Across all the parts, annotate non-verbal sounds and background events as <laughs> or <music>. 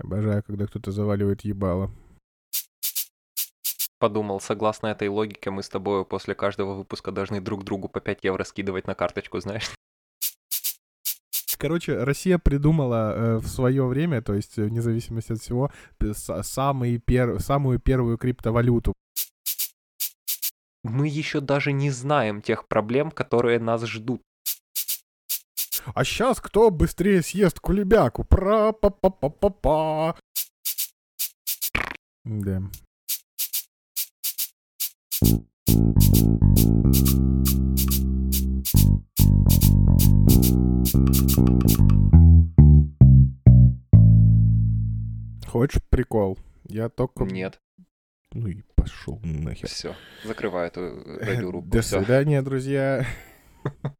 Обожаю, когда кто-то заваливает ебало. Подумал, согласно этой логике, мы с тобой после каждого выпуска должны друг другу по 5 евро скидывать на карточку, знаешь? Короче, Россия придумала э, в свое время, то есть э, вне зависимости от всего, самый пер- самую первую криптовалюту. Мы еще даже не знаем тех проблем, которые нас ждут. А сейчас кто быстрее съест кулебяку? пра па па па па па Да. Хочешь прикол? Я только... Нет, Ну и пошел нахер. все, закрываю эту э, <laughs> радиорубку. До свидания, друзья. <laughs>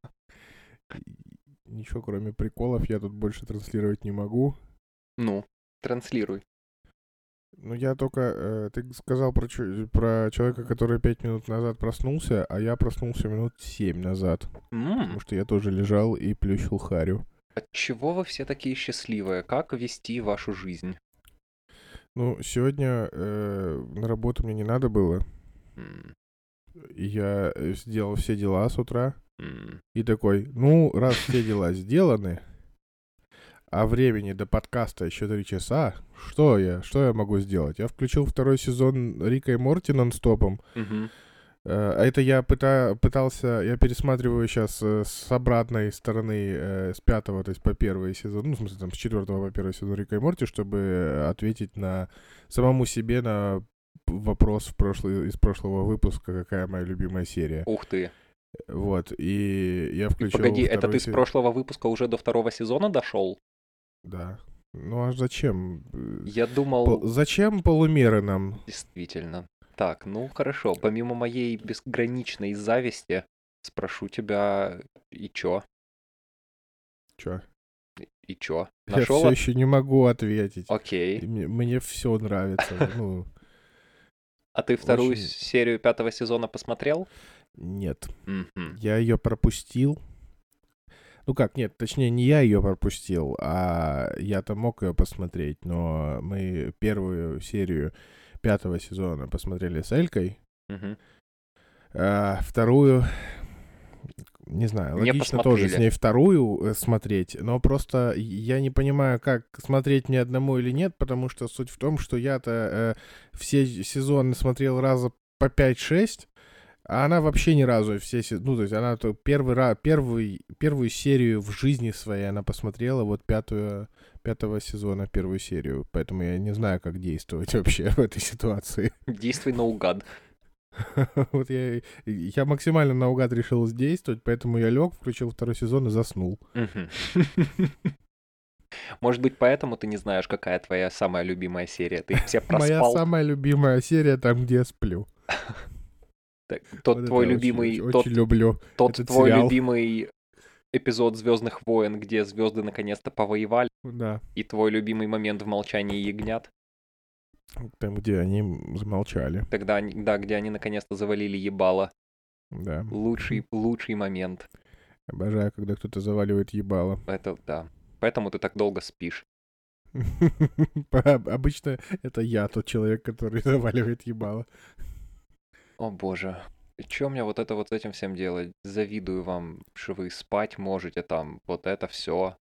Ничего, кроме приколов, я тут больше транслировать не могу. Ну, транслируй. Ну, я только... э, ты сказал про, про человека, который пять минут назад проснулся, а я проснулся минут семь назад. М, Потому что я тоже лежал и плющил харю. Отчего вы все такие счастливые? Как вести вашу жизнь? Ну, сегодня э, на работу мне не надо было. И я э, сделал все дела с утра. И такой, ну, раз все дела сделаны, а времени до подкаста еще три часа, что я, что я могу сделать? Я включил второй сезон Рика и Морти нон-стопом. Э, А это я пыта- пытался, я пересматриваю сейчас с обратной стороны, э, с пятого, то есть по первый сезон, ну, в смысле, там, с четвертого по первый сезон Рика и Морти, чтобы э, ответить на самому себе на вопрос в прошлый, из прошлого выпуска, какая моя любимая серия. Ух ты. Вот, и я включил Погоди, это ты с прошлого выпуска уже до второго сезона дошел? Да. Ну а зачем? Э, Я думал, пол- Зачем полумеры нам? действительно. Так, ну хорошо. Помимо моей безграничной зависти, спрошу тебя, и чё? Чё? И чё? <laughs> Я Нашел? все еще не могу ответить. Окей. Мне, мне все нравится. Ну, <laughs> А ты вторую очень- серию пятого сезона посмотрел? Нет. Мгм. Я ее пропустил. Ну как, нет, точнее, не я ее пропустил, а я-то мог ее посмотреть, но мы первую серию пятого сезона посмотрели с Элькой, Мгм. а вторую, не знаю, Не логично тоже с посмотрели. ней вторую э, смотреть, но просто я не понимаю, как смотреть мне одному или нет, потому что суть в том, что я-то э, все сезоны смотрел раза по 5-6, а она вообще ни разу все се- ну то есть она то первый раз первый первую серию в жизни своей она посмотрела вот пятую пятого сезона первую серию, поэтому я не знаю, как действовать <laughs> вообще в этой ситуации. Действуй наугад. <laughs> Вот я я максимально наугад решил действовать, поэтому я лег, включил второй сезон и заснул. <laughs> Может быть, поэтому ты не знаешь, какая твоя самая любимая серия? Ты все Моя проспал? самая любимая серия там, где я сплю. Так, Тот Вот твой очень- любимый, очень, тот, люблю. тот твой сериал. любимый эпизод Звездных войн, где звезды наконец-то повоевали, Да. и твой любимый момент в молчании ягнят, Там, где они замолчали. тогда да, где они наконец-то завалили ебало. Да. Лучший, лучший момент. Обожаю, когда кто-то заваливает ебало. Это да. Поэтому ты так долго спишь. <laughs> Обычно это я тот человек, который <laughs> заваливает ебало. О боже. Че мне вот это вот с этим всем делать? Завидую вам, что вы спать можете там, вот это все.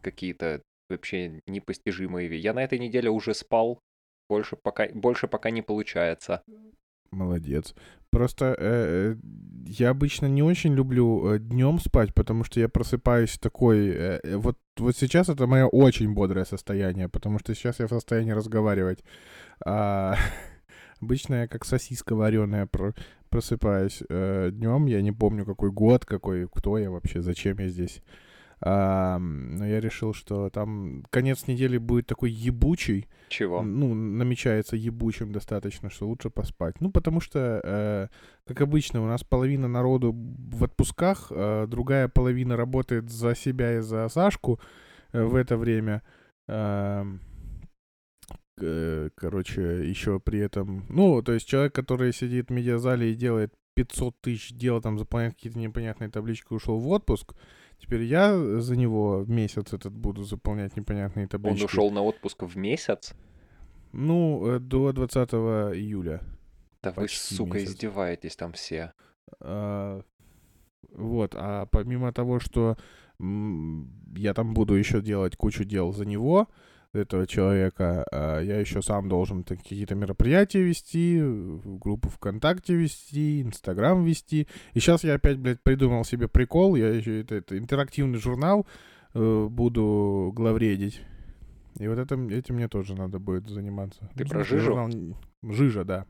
Какие-то вообще непостижимые вещи. Я на этой неделе уже спал. Больше пока, больше пока не получается. Молодец. Просто э, э, я обычно не очень люблю днем спать, потому что я просыпаюсь такой. э, э, вот, вот сейчас это мое очень бодрое состояние, потому что сейчас я в состоянии разговаривать. А, <laughs> обычно я как сосиска вареная про, просыпаюсь днем. Я не помню, какой год, какой, кто я вообще, зачем я здесь. А, но я решил, что там конец недели будет такой ебучий, Чего? ну, намечается ебучим достаточно, что лучше поспать. Ну, потому что, э, как обычно, у нас половина народу в отпусках, э, другая половина работает за себя и за Сашку э, в это время. Э, короче, еще при этом... Ну, то есть человек, который сидит в медиазале и делает 500 тысяч дел, там, заполняет какие-то непонятные таблички, ушел в отпуск. Теперь я за него месяц этот буду заполнять непонятные таблички. Он ушел на отпуск в месяц? Ну, э, до 20 июля. Да вы, сука, месяц. издеваетесь там все. А, вот, а помимо того, что я там буду еще делать кучу дел за него, этого человека, а, я еще сам должен какие-то мероприятия вести, группу ВКонтакте вести, Инстаграм вести. И сейчас я опять, блядь, придумал себе прикол, я еще это, это интерактивный журнал э, буду главредить. И вот это, этим мне тоже надо будет заниматься. Ты Ну, про жижу? журнал Жижа, да.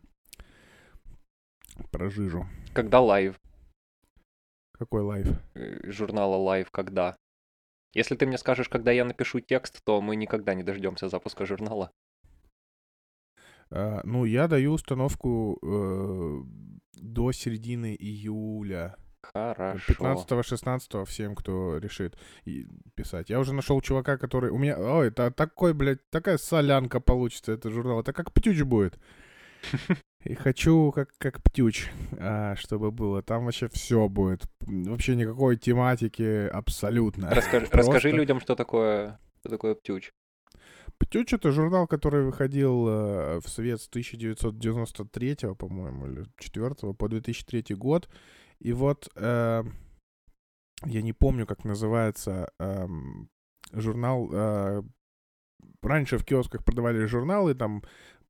Про жижу. Когда live? Какой live? э, Журнала live когда? Если ты мне скажешь, когда я напишу текст, то мы никогда не дождемся запуска журнала. А, ну, я даю установку э, до середины июля. Хорошо. 15-16 всем, кто решит писать. Я уже нашел чувака, который... У меня... Ой, это такой, блядь, такая солянка получится, это журнал. Это как Птюч будет. <laughs> И хочу как, как Птюч, а, чтобы было. Там вообще все будет. Вообще никакой тематики абсолютно. Расскажи, Просто- расскажи людям, что такое, что такое птюч. Птюч — это журнал, который выходил э, в свет с 1993, по-моему, или 4 по 2003 год. И вот э, я не помню, как называется эм, журнал. э, раньше в киосках продавали журналы там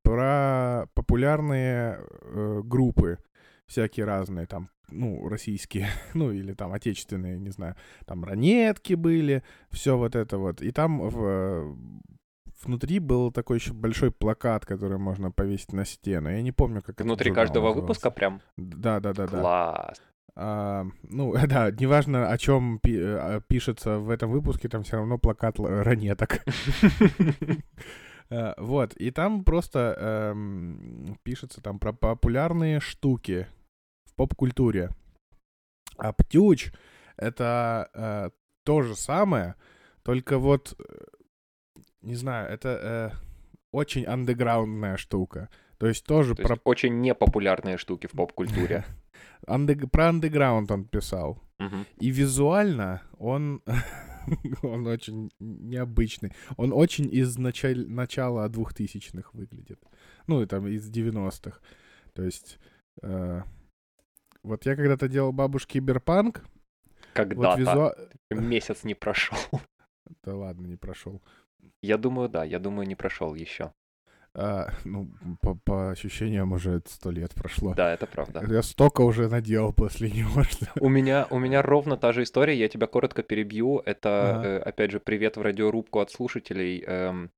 про популярные э, группы всякие разные, там, ну, российские, <laughs> ну, или там отечественные, не знаю, там ранетки были, все вот это вот. И там в, э, внутри был такой еще большой плакат, который можно повесить на стену. Я не помню, как Внутри каждого назывался. выпуска прям? Да, да, да, да. Класс. А, ну, <laughs> да, неважно, о чем пи- э, пишется в этом выпуске, там все равно плакат ранеток. <laughs> Э, Вот, и там просто эм, пишется там про популярные штуки в поп-культуре. А Птюч — это э, то же самое, только вот, э, не знаю, это э, очень андеграундная штука. То есть тоже То про есть очень непопулярные штуки в поп-культуре. <laughs> Андег- про андеграунд он писал. И визуально он, <laughs> <laughs> он очень необычный. Он очень из началь- начала двухтысячных выглядит. Ну, и там из 90-х. То есть... э, вот я когда-то делал бабушке Киберпанк. Вот Когда-то. визуал... Месяц не прошел. <laughs> Да ладно, не прошел. Я думаю, да, я думаю, не прошел еще. А, ну, по, по ощущениям уже сто лет прошло. Да, это правда. Я столько уже наделал после него, <laughs> что... У меня, у меня ровно та же история, я тебя коротко перебью. Это, Ага. э, опять же, привет в радиорубку от слушателей. Эм,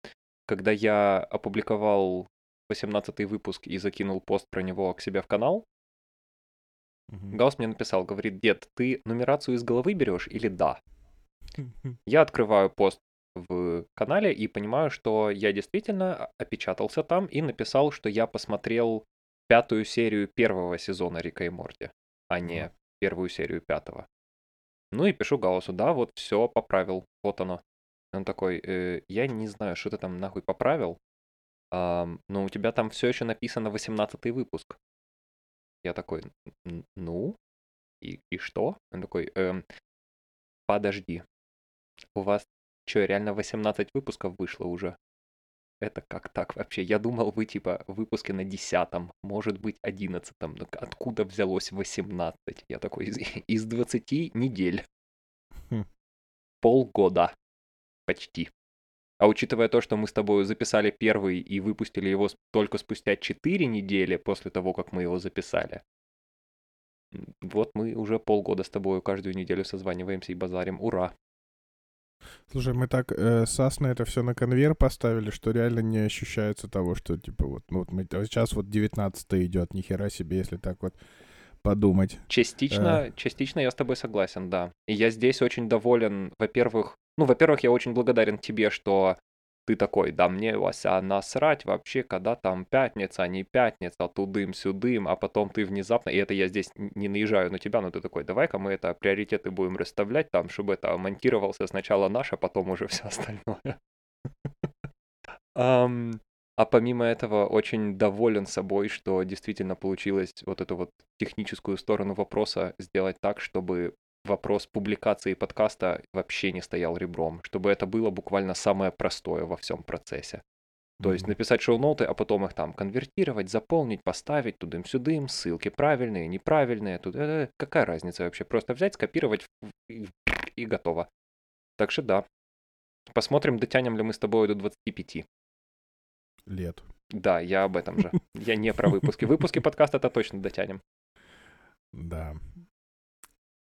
когда я опубликовал 18 выпуск и закинул пост про него к себе в канал, Мгм. Гаус мне написал, говорит, дед, ты нумерацию из головы берешь или да? <laughs> Я открываю пост в канале и понимаю, что я действительно опечатался там и написал, что я посмотрел пятую серию первого сезона Рика и Морти, а не первую серию пятого. Ну и пишу Гаусу, да, вот все поправил, вот оно. Он такой, «Э, я не знаю, что ты там нахуй поправил, ам, но у тебя там все еще написано 18 выпуск. Я такой, «Н- ну, и, и что? Он такой, «Эм, подожди, у вас что, реально 18 выпусков вышло уже? Это как так вообще? Я думал, вы типа в выпуске на 10, может быть 11. Ну, откуда взялось 18? Я такой, из, <laughs> из 20 недель. Хм. Полгода. Почти. А учитывая то, что мы с тобой записали первый и выпустили его только спустя 4 недели после того, как мы его записали, вот мы уже полгода с тобой каждую неделю созваниваемся и базарим. Ура! Слушай, мы так э, сас на это все на конвейер поставили, что реально не ощущается того, что типа вот, ну вот мы а сейчас вот 19 идет, нихера себе, если так вот подумать. Частично, частично я с тобой согласен, да. И я здесь очень доволен, во-первых, ну, во-первых, я очень благодарен тебе, что ты такой, да мне, Вася, насрать вообще, когда там пятница, а не пятница, тудым-сюдым, а потом ты внезапно, и это я здесь не наезжаю на тебя, но ты такой, давай-ка мы это приоритеты будем расставлять там, чтобы это монтировался сначала наш, а потом уже <laughs> все остальное. А помимо этого, очень доволен собой, что действительно получилось вот эту вот техническую сторону вопроса сделать так, чтобы вопрос публикации подкаста вообще не стоял ребром, чтобы это было буквально самое простое во всем процессе. То есть написать шоу-ноты, а потом их там конвертировать, заполнить, поставить тудым-сюдым, ссылки правильные, неправильные, тут э, какая разница вообще? Просто взять, скопировать и, и готово. Так что да. Посмотрим, дотянем ли мы с тобой до 25. Лет. Да, я об этом же. <laughs> Я не про выпуски. Выпуски подкаста это точно дотянем. Да.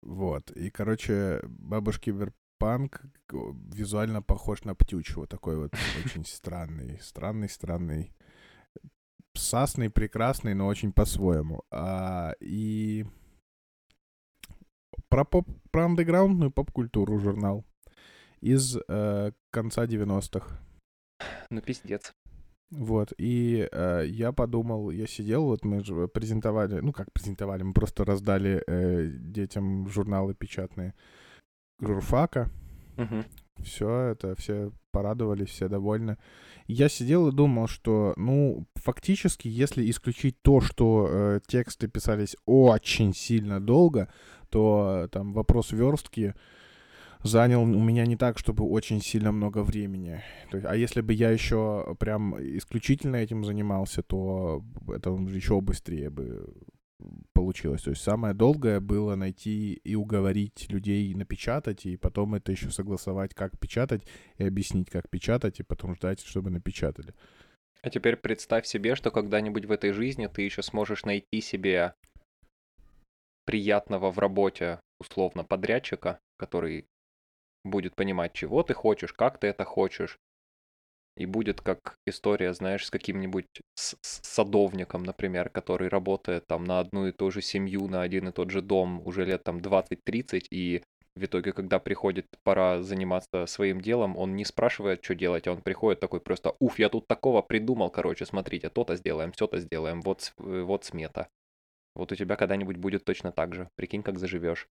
Вот. И, короче, бабушки Киберпанк визуально похож на Птюч. Вот такой вот очень странный, странный, странный. Псасный, прекрасный, но очень по-своему. А, и про, поп, про андеграундную поп-культуру журнал из э, конца 90-х. Ну пиздец. Вот, и э, я подумал, я сидел, вот мы же презентовали, ну как презентовали, мы просто раздали э, детям журналы печатные журфака, Мгм. все это, все порадовались, все довольны. Я сидел и думал, что, ну, фактически, если исключить то, что э, тексты писались очень сильно долго, то э, там вопрос верстки занял у меня не так, чтобы очень сильно много времени. То есть, а если бы я еще прям исключительно этим занимался, то это еще быстрее бы получилось. То есть самое долгое было найти и уговорить людей напечатать, и потом это еще согласовать, как печатать, и объяснить, как печатать, и потом ждать, чтобы напечатали. А теперь представь себе, что когда-нибудь в этой жизни ты еще сможешь найти себе приятного в работе, условно, подрядчика, который будет понимать, чего ты хочешь, как ты это хочешь. И будет как история, знаешь, с каким-нибудь с- с- садовником, например, который работает там на одну и ту же семью, на один и тот же дом уже лет там 20-30, и в итоге, когда приходит пора заниматься своим делом, он не спрашивает, что делать, а он приходит такой просто, уф, я тут такого придумал, короче, смотрите, то-то сделаем, все-то сделаем, вот, э, вот смета. Вот у тебя когда-нибудь будет точно так же. Прикинь, как заживешь.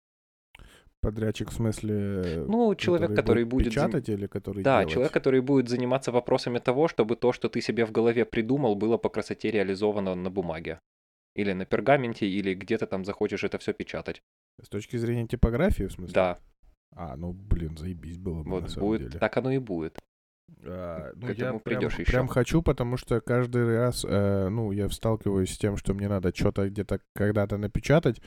Подрядчик в смысле... Ну, человек, который будет... зам- печатать или который Да, делать? человек, который будет заниматься вопросами того, чтобы то, что ты себе в голове придумал, было по красоте реализовано на бумаге. Или на пергаменте, или где ты там захочешь это все печатать. С точки зрения типографии, в смысле? Да, А, ну, блин, заебись было бы на вот самом будет, деле. так оно и будет. А, ну, К я этому прям, ещё. прям хочу, потому что каждый раз, э, ну, я сталкиваюсь с тем, что мне надо что-то где-то когда-то напечатать,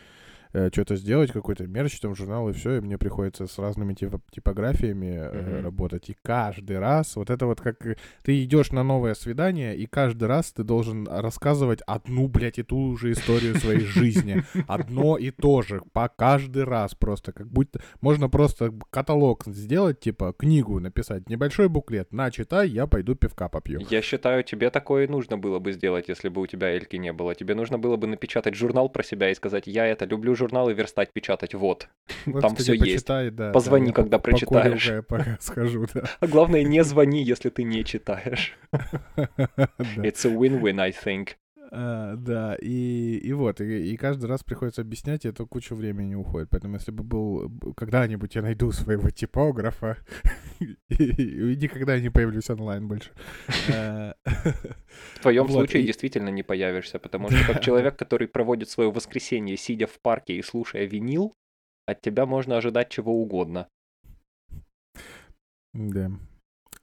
что-то сделать, какой-то мерч, там, журнал и все, и мне приходится с разными типо- типографиями э, Мгм. работать. И каждый раз, вот это вот как э, ты идешь на новое свидание, и каждый раз ты должен рассказывать одну, блядь, и ту же историю своей жизни. Одно и то же, по каждый раз просто, как будто можно просто каталог сделать, типа книгу написать, небольшой буклет, на, читай, я пойду пивка попью. Я считаю, тебе такое и нужно было бы сделать, если бы у тебя Эльки не было. Тебе нужно было бы напечатать журнал про себя и сказать, я это люблю журналы верстать, печатать, вот. <laughs> Вот, Там всё есть. да, да, Позвони, я когда прочитаешь. <laughs> я пока схожу, да. <laughs> А главное, не звони, если ты не читаешь. Да. It's a win-win, I think. А, Да, и, и вот, и, и каждый раз приходится объяснять, и это куча времени уходит. Поэтому если бы был, когда-нибудь я найду своего типографа, <laughs> и, и никогда не появлюсь онлайн больше. Э, В твоем <laughs> случае действительно не появишься, потому <laughs> что как человек, который проводит свое воскресенье, сидя в парке и слушая винил, от тебя можно ожидать чего угодно. Да.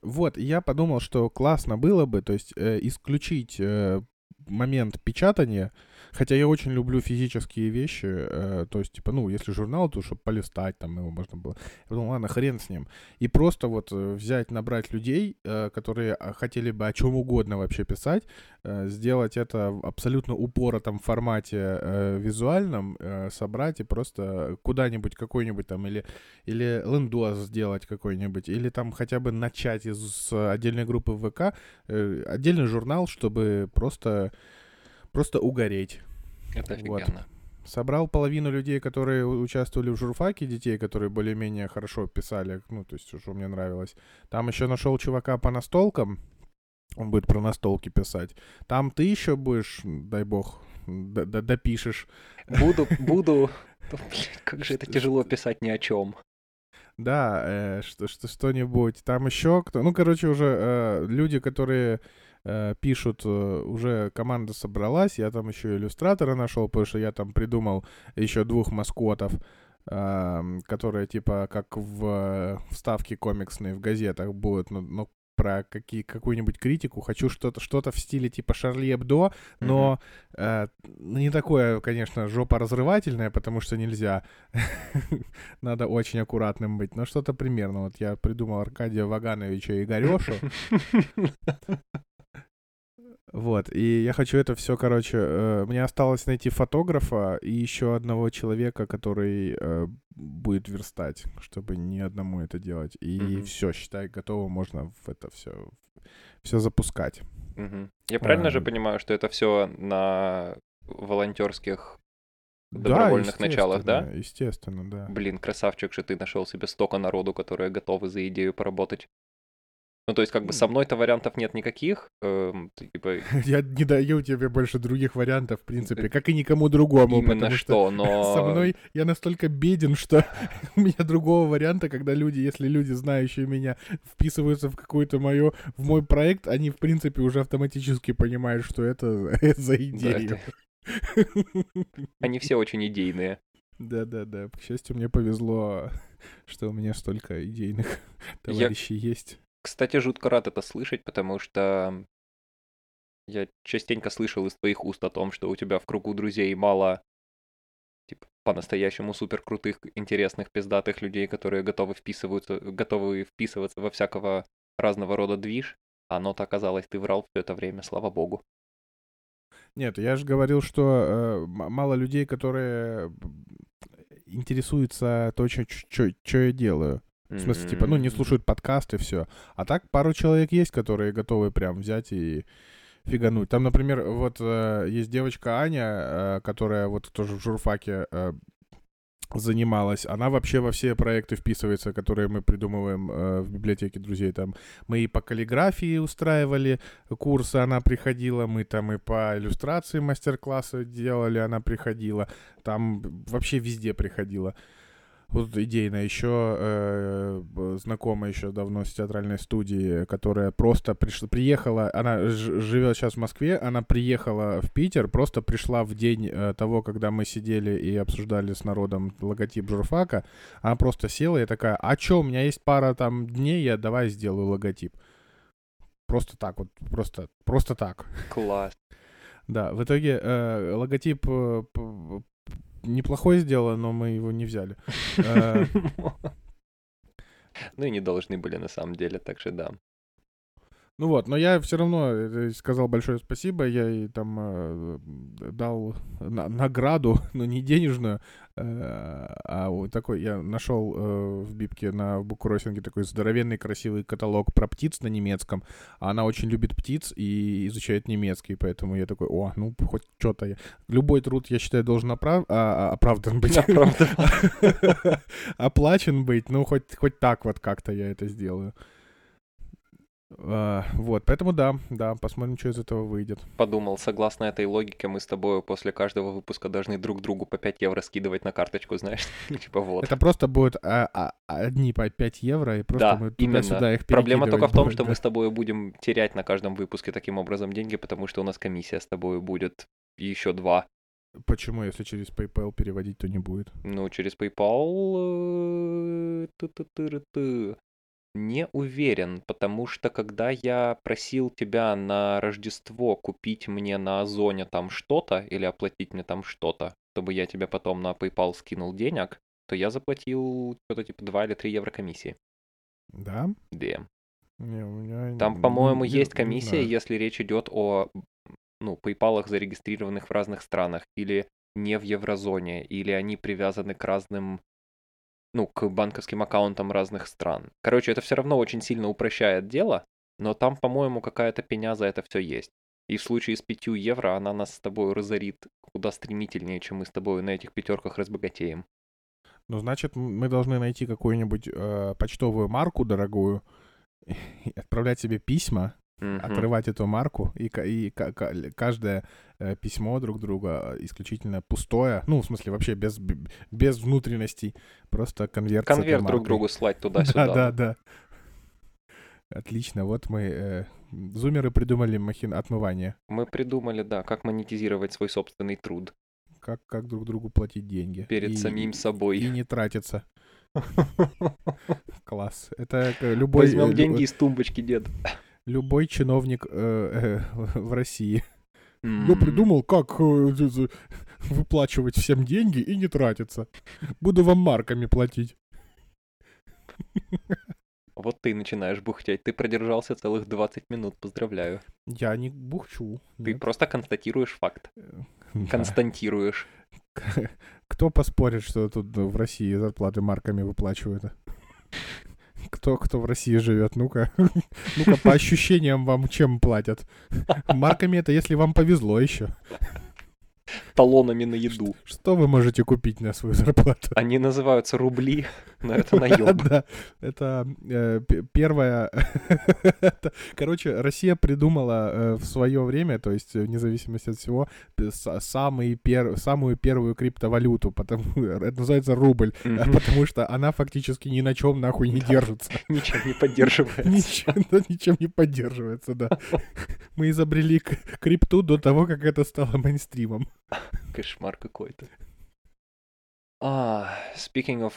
Вот, я подумал, что классно было бы, то есть э, исключить э, момент печатания, хотя я очень люблю физические вещи, э, то есть, типа, ну, если журнал, то чтобы полистать, там его можно было. Я подумал, ладно, хрен с ним. И просто вот э, взять, набрать людей, э, которые а, хотели бы о чем угодно вообще писать, э, сделать это в абсолютно упоротом формате э, визуальном, э, собрать и просто куда-нибудь какой-нибудь там или или лендос сделать какой-нибудь, или там хотя бы начать из с отдельной группы в ВК, э, отдельный журнал, чтобы просто, просто угореть. Это Вот. офигенно. Собрал половину людей, которые участвовали в журфаке, детей, которые более-менее хорошо писали, ну, то есть, что мне нравилось. Там еще нашел чувака по настолкам, он будет про настолки писать. Там ты еще будешь, дай бог, д- д- допишешь. Буду, <laughs> буду... Как же это тяжело писать ни о чем. Да, э, что, что, что-нибудь. Там еще кто... Ну, короче, уже э, люди, которые э, пишут, э, уже команда собралась. Я там еще иллюстратора нашел, потому что я там придумал еще двух маскотов. э, которые типа как в вставке комиксные в газетах будут, ну, ну про какие, какую-нибудь критику, хочу что-то что в стиле типа Шарли Эбдо, но mm-hmm. э, не такое, конечно, жопа разрывательное, потому что нельзя. <laughs> Надо очень аккуратным быть, но что-то примерно. Вот я придумал Аркадия Вагановича и Игорешу. <laughs> Вот, и я хочу это все, короче, э, мне осталось найти фотографа и еще одного человека, который э, будет верстать, чтобы не одному это делать. И mm-hmm. все, считай, готово, можно в это все, все запускать. Mm-hmm. Я правильно а, же понимаю, что это все на волонтерских добровольных да, началах, да? Естественно, да. Блин, красавчик что ты нашел себе столько народу, которые готовы за идею поработать. Ну, то есть, как бы со мной-то вариантов нет никаких. Эм, типа... <laughs> Я не даю тебе больше других вариантов, в принципе, как и никому другому. Именно что, что, но... Со мной я настолько беден, что <laughs> у меня другого варианта, когда люди, если люди, знающие меня, вписываются в какую-то мою, в мой проект, они, в принципе, уже автоматически понимают, что это <laughs> за идею. Они все очень идейные. Да-да-да. К счастью, мне повезло, что у меня столько идейных товарищей есть. Кстати, жутко рад это слышать, потому что я частенько слышал из твоих уст о том, что у тебя в кругу друзей мало типа, по-настоящему супер крутых, интересных, пиздатых людей, которые готовы вписываться, готовы вписываться во всякого разного рода движ, а оно-то оказалось, ты врал все это время, слава богу. Нет, я же говорил, что э, мало людей, которые интересуются то, что я делаю. В смысле, типа, ну, не слушают подкасты, все. А так пару человек есть, которые готовы прям взять и фигануть. Там, например, вот э, есть девочка Аня, э, которая вот тоже в журфаке э, занималась. Она вообще во все проекты вписывается, которые мы придумываем э, в библиотеке друзей. Там мы и по каллиграфии устраивали курсы, она приходила. Мы там и по иллюстрации мастер-классы делали, она приходила. Там вообще везде приходила вот идейно еще э, знакомая еще давно с театральной студии, которая просто пришла, приехала, она живет сейчас в Москве, она приехала в Питер, просто пришла в день э, того, когда мы сидели и обсуждали с народом логотип журфака, она просто села и такая, а чё, у меня есть пара там дней, я давай сделаю логотип. Просто так вот, просто, просто так. Класс. Да, в итоге э, логотип э, неплохое сделано, но мы его не взяли. Э, <laughs> ну и не должны были на самом деле, так что да. Ну вот, но я все равно э, сказал большое спасибо, я ей там э, дал на, награду, <laughs> но не денежную, э, а вот такой, я нашел э, в Бибке на буккроссинге такой здоровенный красивый каталог про птиц на немецком, а она очень любит птиц и изучает немецкий, поэтому я такой, о, ну хоть что-то я... Любой труд, я считаю, должен оправ... а, а оправдан быть. <laughs> Оплачен быть, ну хоть, хоть так вот как-то я это сделаю. Uh, вот, поэтому да, да, посмотрим, что из этого выйдет. Подумал, согласно этой логике, мы с тобой после каждого выпуска должны друг другу по 5 евро скидывать на карточку, знаешь, <laughs> типа вот. Это просто будет а, а, одни по 5 евро, и просто да, мы туда-сюда их Проблема только в том, будет, что да. мы с тобой будем терять на каждом выпуске таким образом деньги, потому что у нас комиссия с тобой будет еще два. Почему, если через PayPal переводить, то не будет? Ну, через PayPal... Не уверен, потому что когда я просил тебя на Рождество купить мне на Озоне там что-то или оплатить мне там что-то, чтобы я тебе потом на PayPal скинул денег, то я заплатил что-то типа 2 или 3 евро комиссии. Да? Да. Не, у меня Там, по-моему, есть комиссия, если речь идет о ну, PayPal зарегистрированных в разных странах, или не в еврозоне, или они привязаны к разным ну, к банковским аккаунтам разных стран. Короче, это все равно очень сильно упрощает дело, но там, по-моему, какая-то пеня за это все есть. И в случае с 5 евро она нас с тобой разорит куда стремительнее, чем мы с тобой на этих пятерках разбогатеем. Ну, значит, мы должны найти какую-нибудь э, почтовую марку дорогую и отправлять себе письма mm-hmm. отрывать эту марку, и, и каждое э, письмо друг друга исключительно пустое, ну, в смысле, вообще без, без внутренностей, просто конверт Конверт друг другу слать <laughs> туда-сюда. Да, да, да. Отлично, вот мы, э, зумеры придумали махин отмывание. Мы придумали, да, как монетизировать свой собственный труд. Как, как друг другу платить деньги. Перед И- самим И собой. не тратиться. <laughs> Класс. Это э, любой, Возьмем э, деньги из тумбочки, дед. Любой чиновник э, э, в России. Я М, придумал, как э, выплачивать всем деньги и не тратиться. Буду вам марками платить. Вот ты начинаешь бухтеть. Ты продержался целых 20 минут. Поздравляю. Я не бухчу. Ты нет. просто констатируешь факт. <laughs> Да. Константируешь. Кто поспорит, что тут в России зарплаты марками выплачивают? Кто, кто в России живет? Ну-ка, <laughs> ну-ка, по ощущениям вам чем платят? Марками это если вам повезло еще. Талонами на еду. Что вы можете купить на свою зарплату? Они называются рубли, но <laughs> это наеб. Да, это э, п- первая... <laughs> это- Короче, Россия придумала э, в свое время, то есть э, вне зависимости от всего, самую первую криптовалюту, потому <laughs> это называется рубль, а потому что она фактически ни на чем нахуй не держится. Ничем не поддерживается. Ничем, не поддерживается, да. Мы изобрели крипту до того, как это стало мейнстримом. <laughs> Кошмар какой-то. А, speaking of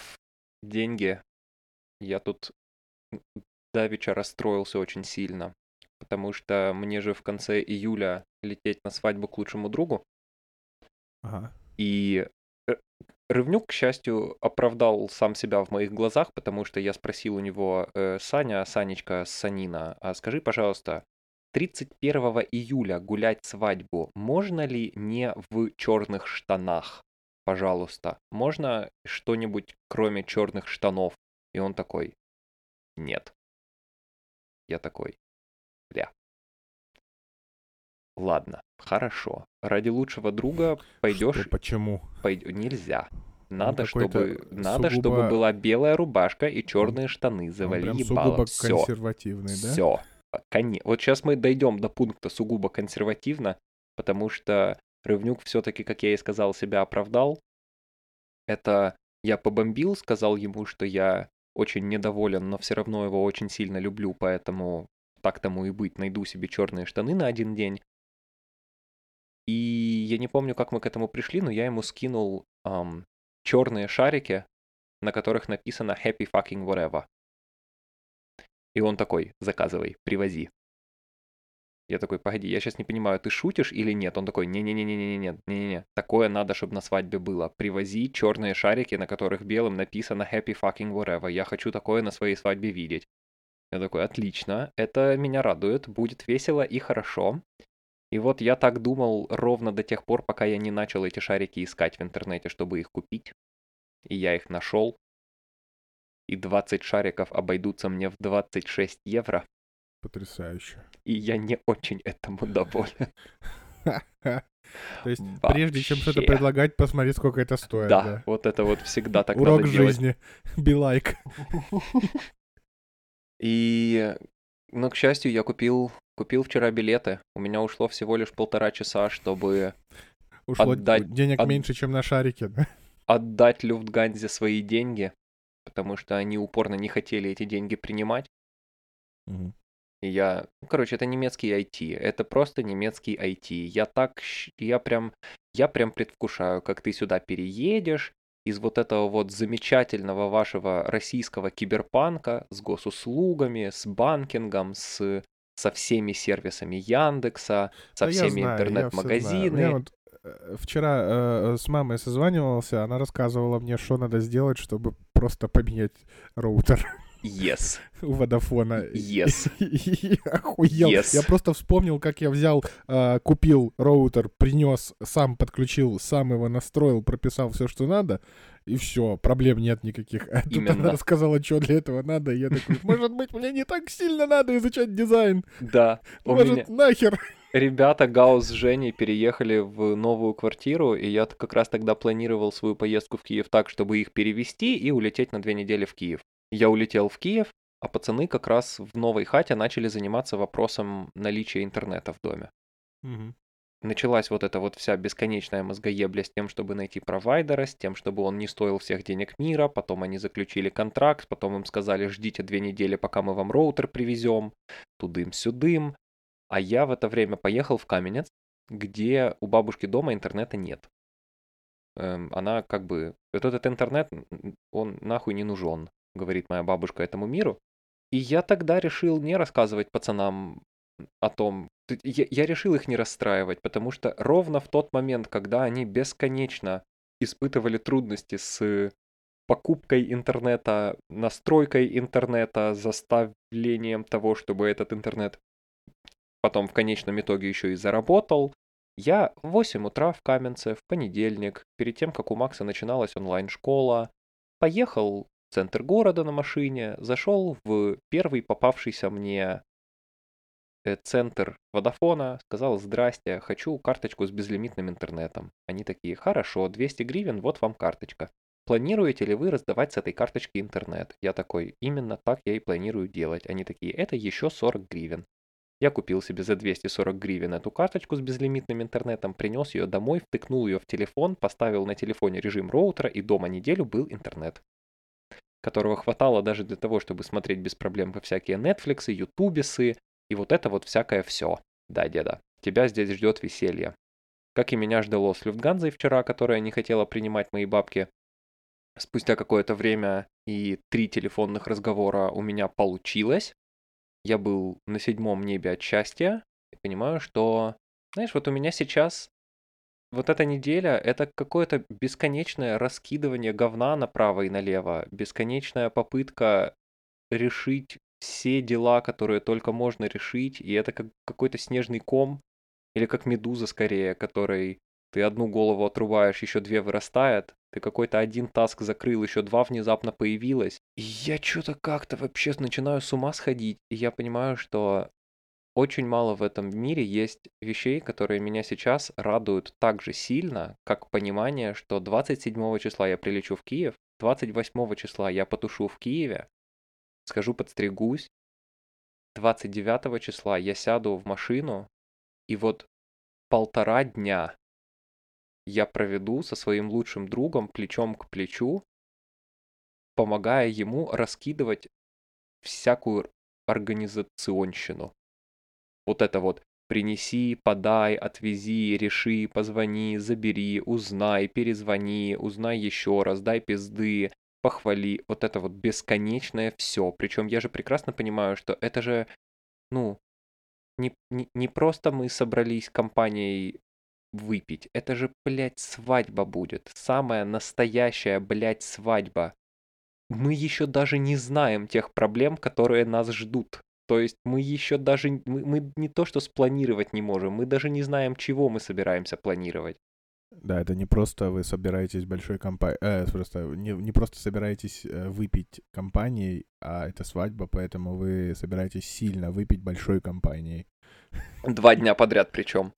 деньги, я тут давеча расстроился очень сильно, потому что мне же в конце июля лететь на свадьбу к лучшему другу, Ага. и э, Рывнюк, к счастью, оправдал сам себя в моих глазах, потому что я спросил у него, «Э, Саня, Санечка, Санина, а скажи, пожалуйста, 31 июля гулять свадьбу можно ли не в черных штанах? Пожалуйста, можно что-нибудь кроме черных штанов? И он такой, нет. Я такой, бля. Ладно, хорошо. Ради лучшего друга пойдешь Что, почему? пойд- Нельзя. Надо, какой-то чтобы, надо, чтобы была белая рубашка и черные штаны. Завали прям ебало. сугубо Все. консервативный, да? Все. Вот сейчас мы дойдем до пункта сугубо консервативно, потому что Рывнюк все-таки, как я и сказал, себя оправдал. Это я побомбил, сказал ему, что я очень недоволен, но все равно его очень сильно люблю, поэтому так тому и быть, найду себе черные штаны на один день. И я не помню, как мы к этому пришли, но я ему скинул черные шарики, на которых написано Happy fucking whatever. И он такой, заказывай, привози. Я такой, погоди, я сейчас не понимаю, ты шутишь или нет? Он такой, не-не-не-не-не-не, не-не-не, такое надо, чтобы на свадьбе было. Привози черные шарики, на которых белым написано Happy fucking whatever. Я хочу такое на своей свадьбе видеть. Я такой, отлично, это меня радует, будет весело и хорошо. И вот я так думал ровно до тех пор, пока я не начал эти шарики искать в интернете, чтобы их купить. И я их нашел. И 20 шариков обойдутся мне в 26 евро. Потрясающе. И я не очень этому доволен. <laughs> То есть, прежде чем что-то Вообще. предлагать, посмотри, сколько это стоит. Да, Да. вот это вот всегда так Урок жизни. <laughs> Like. И, ну, к счастью, я купил, купил вчера билеты. У меня ушло всего лишь полтора часа, чтобы Ушло Отдать- денег от- меньше, чем на шарике. да? отдать Люфтганзе свои деньги, потому что они упорно не хотели эти деньги принимать. И я, ну, короче, это немецкий IT, это просто немецкий IT. Я так, я прям, я прям предвкушаю, как ты сюда переедешь из вот этого вот замечательного вашего российского киберпанка с госуслугами, с банкингом, с со всеми сервисами Яндекса, со Да всеми интернет-магазинами. Вот, э, вчера э, с мамой созванивался, она рассказывала мне, что надо сделать, чтобы просто поменять роутер Yes, у Водафона. yes. <laughs> Охуел. Yes. Я просто вспомнил, как я взял, э, купил роутер, принес, сам подключил, сам его настроил, прописал все, что надо, и все, проблем нет никаких. А тут Именно. она рассказала, что для этого надо, и я такой, может быть, мне не так сильно надо изучать дизайн. Да, Может, меня нахер. ребята Гаус с Женей переехали в новую квартиру, и я как раз тогда планировал свою поездку в Киев так, чтобы их перевезти и улететь на две недели в Киев. Я улетел в Киев, а пацаны как раз в новой хате начали заниматься вопросом наличия интернета в доме. Началась вот эта вот вся бесконечная мозгоебля с тем, чтобы найти провайдера, с тем, чтобы он не стоил всех денег мира, потом они заключили контракт, потом им сказали, ждите две недели, пока мы вам роутер привезем, тудым-сюдым. А я в это время поехал в Каменец, где у бабушки дома интернета нет. эм, она как бы... Вот этот интернет, он нахуй не нужен, говорит моя бабушка этому миру. И я тогда решил не рассказывать пацанам о том... Я, я решил их не расстраивать, потому что ровно в тот момент, когда они бесконечно испытывали трудности с покупкой интернета, настройкой интернета, заставлением того, чтобы этот интернет потом в конечном итоге еще и заработал. Я в 8 утра в Каменце в понедельник, перед тем, как у Макса начиналась онлайн-школа, поехал центр города на машине, зашел в первый попавшийся мне э, центр Водофона, сказал «Здрасте, хочу карточку с безлимитным интернетом». Они такие «Хорошо, 200 гривен, вот вам карточка». Планируете ли вы раздавать с этой карточки интернет? Я такой, именно так я и планирую делать. Они такие, это еще 40 гривен. Я купил себе за 240 гривен эту карточку с безлимитным интернетом, принес ее домой, втыкнул ее в телефон, поставил на телефоне режим роутера и дома неделю был интернет которого хватало даже для того, чтобы смотреть без проблем по всякие Netflix, Ютубисы и вот это вот всякое все. Да, деда, тебя здесь ждет веселье. Как и меня ждало с Люфтганзой вчера, которая не хотела принимать мои бабки, Спустя какое-то время и три телефонных разговора у меня получилось. Я был на седьмом небе от счастья и понимаю, что, знаешь, вот у меня сейчас вот эта неделя — это какое-то бесконечное раскидывание говна направо и налево, бесконечная попытка решить все дела, которые только можно решить, и это как какой-то снежный ком, или как медуза скорее, который ты одну голову отрубаешь, еще две вырастает, ты какой-то один таск закрыл, еще два внезапно появилось. И я что-то как-то вообще начинаю с ума сходить. И я понимаю, что очень мало в этом мире есть вещей, которые меня сейчас радуют так же сильно, как понимание, что 27 числа я прилечу в Киев, 28 числа я потушу в Киеве, скажу подстригусь, 29 числа я сяду в машину, и вот полтора дня я проведу со своим лучшим другом плечом к плечу, помогая ему раскидывать всякую организационщину. Вот это вот принеси, подай, отвези, реши, позвони, забери, узнай, перезвони, узнай еще раз, дай пизды, похвали. Вот это вот бесконечное все. Причем я же прекрасно понимаю, что это же, ну, не, не, не просто мы собрались компанией выпить. Это же, блядь, свадьба будет. Самая настоящая, блядь, свадьба. Мы еще даже не знаем тех проблем, которые нас ждут. То есть мы еще даже, мы, мы не то что спланировать не можем, мы даже не знаем, чего мы собираемся планировать. Да, это не просто вы собираетесь большой компанией, э, просто не, не просто собираетесь э, выпить компанией, а это свадьба, поэтому вы собираетесь сильно выпить большой компанией. Два дня подряд причем.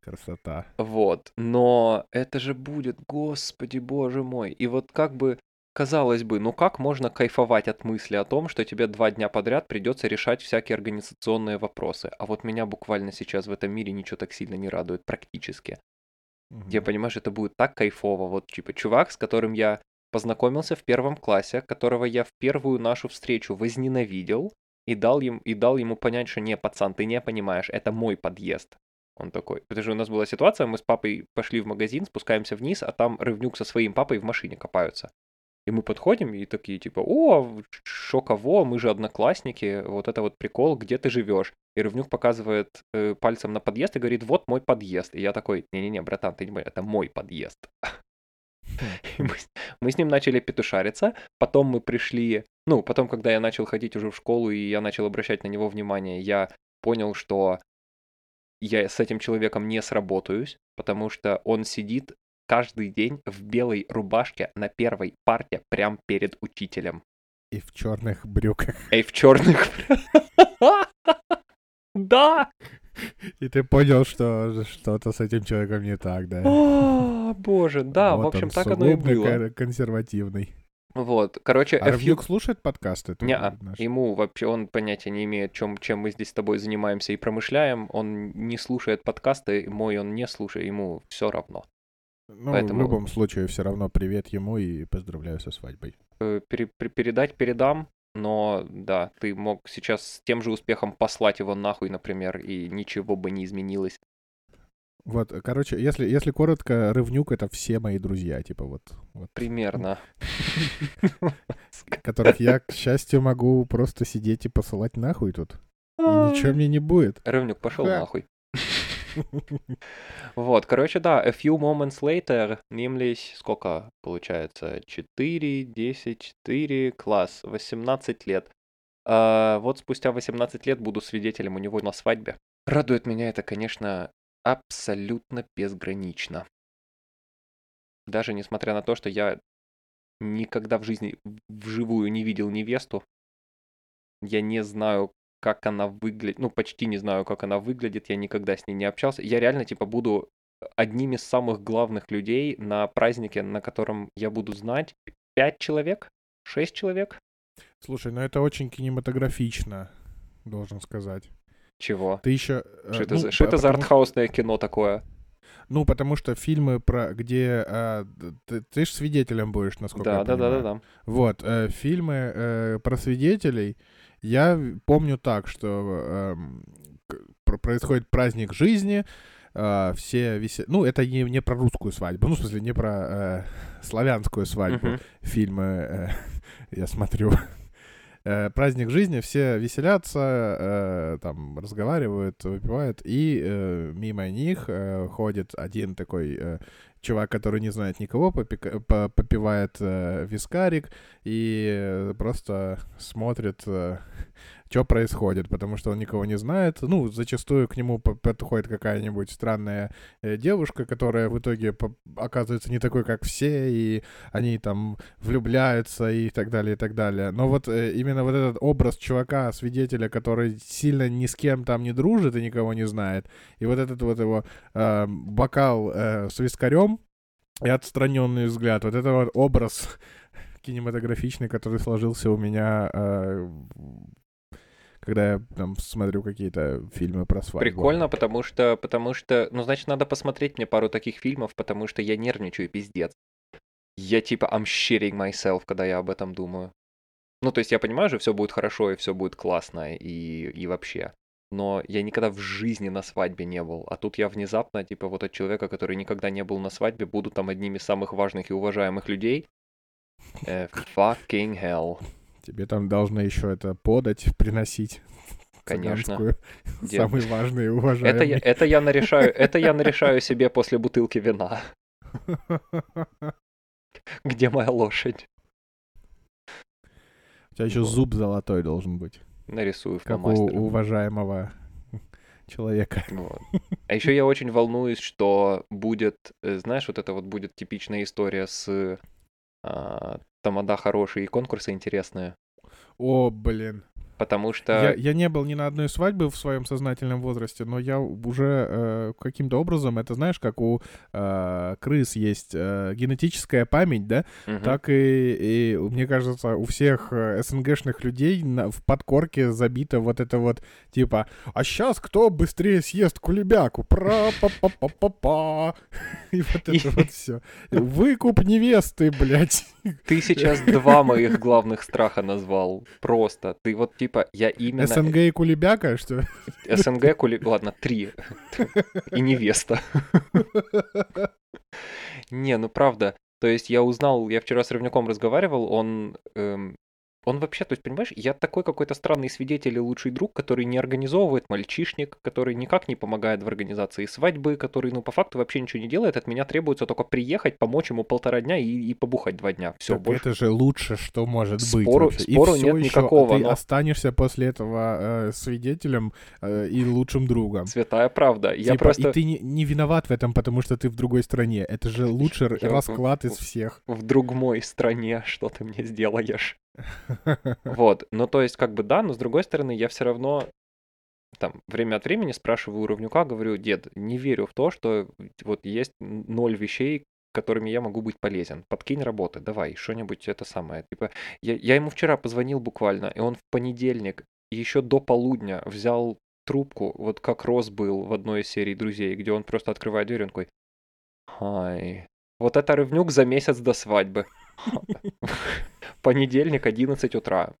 Красота. Вот. Но это же будет, господи боже мой. И вот как бы, казалось бы, ну как можно кайфовать от мысли о том, что тебе два дня подряд придется решать всякие организационные вопросы. А вот меня буквально сейчас в этом мире ничего так сильно не радует практически. Угу. Я понимаю, что это будет так кайфово. Вот типа чувак, с которым я познакомился в первом классе, которого я в первую нашу встречу возненавидел, и дал, им, и дал ему понять, что не, пацан, ты не понимаешь, это мой подъезд. Он такой. Потому что у нас была ситуация, мы с папой пошли в магазин, спускаемся вниз, а там Рывнюк со своим папой в машине копаются. И мы подходим и такие типа, о, шо кого, мы же одноклассники, вот это вот прикол, где ты живешь? И Рывнюк показывает э, пальцем на подъезд и говорит, вот мой подъезд. И я такой, не-не-не, братан, ты не понимаешь, это мой подъезд. Мы, мы с ним начали петушариться, потом мы пришли, ну, потом, когда я начал ходить уже в школу, и я начал обращать на него внимание, я понял, что я с этим человеком не сработаюсь, потому что он сидит каждый день в белой рубашке на первой парте прямо перед учителем. И в черных брюках. <laughs> И в черных. <laughs> Да! И ты понял, что что-то с этим человеком не так, да? О, боже, да, в общем, так оно и было. консервативный. Вот, короче... А Равнюк слушает подкасты? Не, ему вообще, он понятия не имеет, чем, чем мы здесь с тобой занимаемся и промышляем. Он не слушает подкасты, мой он не слушает, ему все равно. Ну, Поэтому... в любом случае, все равно привет ему и поздравляю со свадьбой. Э, пере- передать передам, но да, ты мог сейчас с тем же успехом послать его нахуй, например, и ничего бы не изменилось. Вот, короче, если, если коротко, Рывнюк — это все мои друзья, типа вот. вот Примерно. <laughs> которых я, к счастью, могу просто сидеть и посылать нахуй тут. И ничего мне не будет. Рывнюк, пошел нахуй. Вот, короче, да, a few moments later, nämlich, сколько получается? 4, 10, 4, класс, 18 лет. А, вот спустя 18 лет буду свидетелем у него на свадьбе. Радует меня это, конечно, абсолютно безгранично. Даже несмотря на то, что я никогда в жизни вживую не видел невесту, я не знаю, как она выглядит, ну, почти не знаю, как она выглядит, я никогда с ней не общался. Я реально, типа, буду одним из самых главных людей на празднике, на котором я буду знать пять человек, шесть человек. Слушай, ну это очень кинематографично, должен сказать. Чего? Ты еще... Что это, за, что это за артхаусное кино такое? Ну, потому что фильмы, про где... э, ты, ты же свидетелем будешь, насколько Да, я да, да, понимаю. да, да. Вот, э, фильмы э, про свидетелей я помню так, что пр- происходит праздник жизни, э, все висят... Ну, это не, не про русскую свадьбу, ну, в смысле, не про э, славянскую свадьбу. Мгм. Фильмы, э, <laughs> я смотрю. Э, праздник жизни, все веселятся, э, там, разговаривают, выпивают, и э, мимо них э, ходит один такой э, чувак, который не знает никого, попика- по- попивает э, вискарик и э, просто смотрит, что происходит, потому что он никого не знает. Ну, зачастую к нему по- подходит какая-нибудь странная э, девушка, которая в итоге оказывается не такой, как все, и они там влюбляются и так далее, и так далее. Но вот э, именно вот этот образ чувака, свидетеля, который сильно ни с кем там не дружит и никого не знает, и вот этот вот его э, бокал э, с вискарем и отстраненный взгляд, вот это вот образ <laughs> кинематографичный, который сложился у меня, э, когда я там смотрю какие-то фильмы про свадьбу. Прикольно, потому что, потому что, ну, значит, надо посмотреть мне пару таких фильмов, потому что я нервничаю, пиздец. Я типа I'm shitting myself, когда я об этом думаю. Ну, то есть я понимаю же, все будет хорошо и все будет классно и, и вообще. Но я никогда в жизни на свадьбе не был. А тут я внезапно, типа, вот от человека, который никогда не был на свадьбе, буду там одним из самых важных и уважаемых людей. Э, <laughs> fucking hell. Тебе там должны еще это подать, приносить. <laughs> Конечно. Самый важный и Это я, уважаемый. это я нарешаю, это я нарешаю себе после бутылки вина. <laughs> Где моя лошадь? У тебя еще зуб золотой должен быть, Нарисую как у уважаемого <laughs> человека. Вот. А еще я очень волнуюсь, что будет, э, знаешь, вот это вот будет типичная история с а, тамада хорошие и конкурсы интересные. О, блин. Потому что... Я, я не был ни на одной свадьбе в своем сознательном возрасте, но я уже э, каким-то образом, это знаешь, как у э, крыс есть э, генетическая память, да, Мгм. так и, и, мне кажется, у всех э, СНГшных людей на- в подкорке забито вот это вот, типа, а сейчас кто быстрее съест кулебяку? пра па па па па па <laughs> И вот это вот все. Выкуп невесты, блядь. Ты сейчас два моих главных страха назвал. Просто. Ты вот типа, я именно... СНГ и кулебяка, что? СНГ, кули... ладно, три. <laughs> И невеста. <laughs> Не, ну правда. То есть я узнал, я вчера с Рывняком разговаривал, он... эм, он вообще, то есть, понимаешь, я такой какой-то странный свидетель и лучший друг, который не организовывает мальчишник, который никак не помогает в организации свадьбы, который, ну, по факту вообще ничего не делает. От меня требуется только приехать, помочь ему полтора дня и, и побухать два дня. Все, Так больше. это же лучше, что может быть. Спору- вообще. И спору всё нет ещё никакого, Ты но- останешься после этого э, свидетелем э, и лучшим другом. Святая правда. Я Типа, просто... И ты не, не виноват в этом, потому что ты в другой стране. Это же лучший <laughs> Я- расклад из всех. в другой стране, что ты мне сделаешь. <laughs> Вот, ну то есть как бы да, но с другой стороны я все равно там время от времени спрашиваю у Равнюка, говорю, дед, не верю в то, что вот есть ноль вещей, которыми я могу быть полезен. Подкинь работы, давай, что-нибудь это самое. Типа, я, я ему вчера позвонил буквально, и он в понедельник еще до полудня взял трубку, вот как Рос был в одной из серий «Друзей», где он просто открывает дверь, он такой, «Хай». Вот это Рывнюк за месяц до свадьбы. <laughs> Понедельник, 11 утра.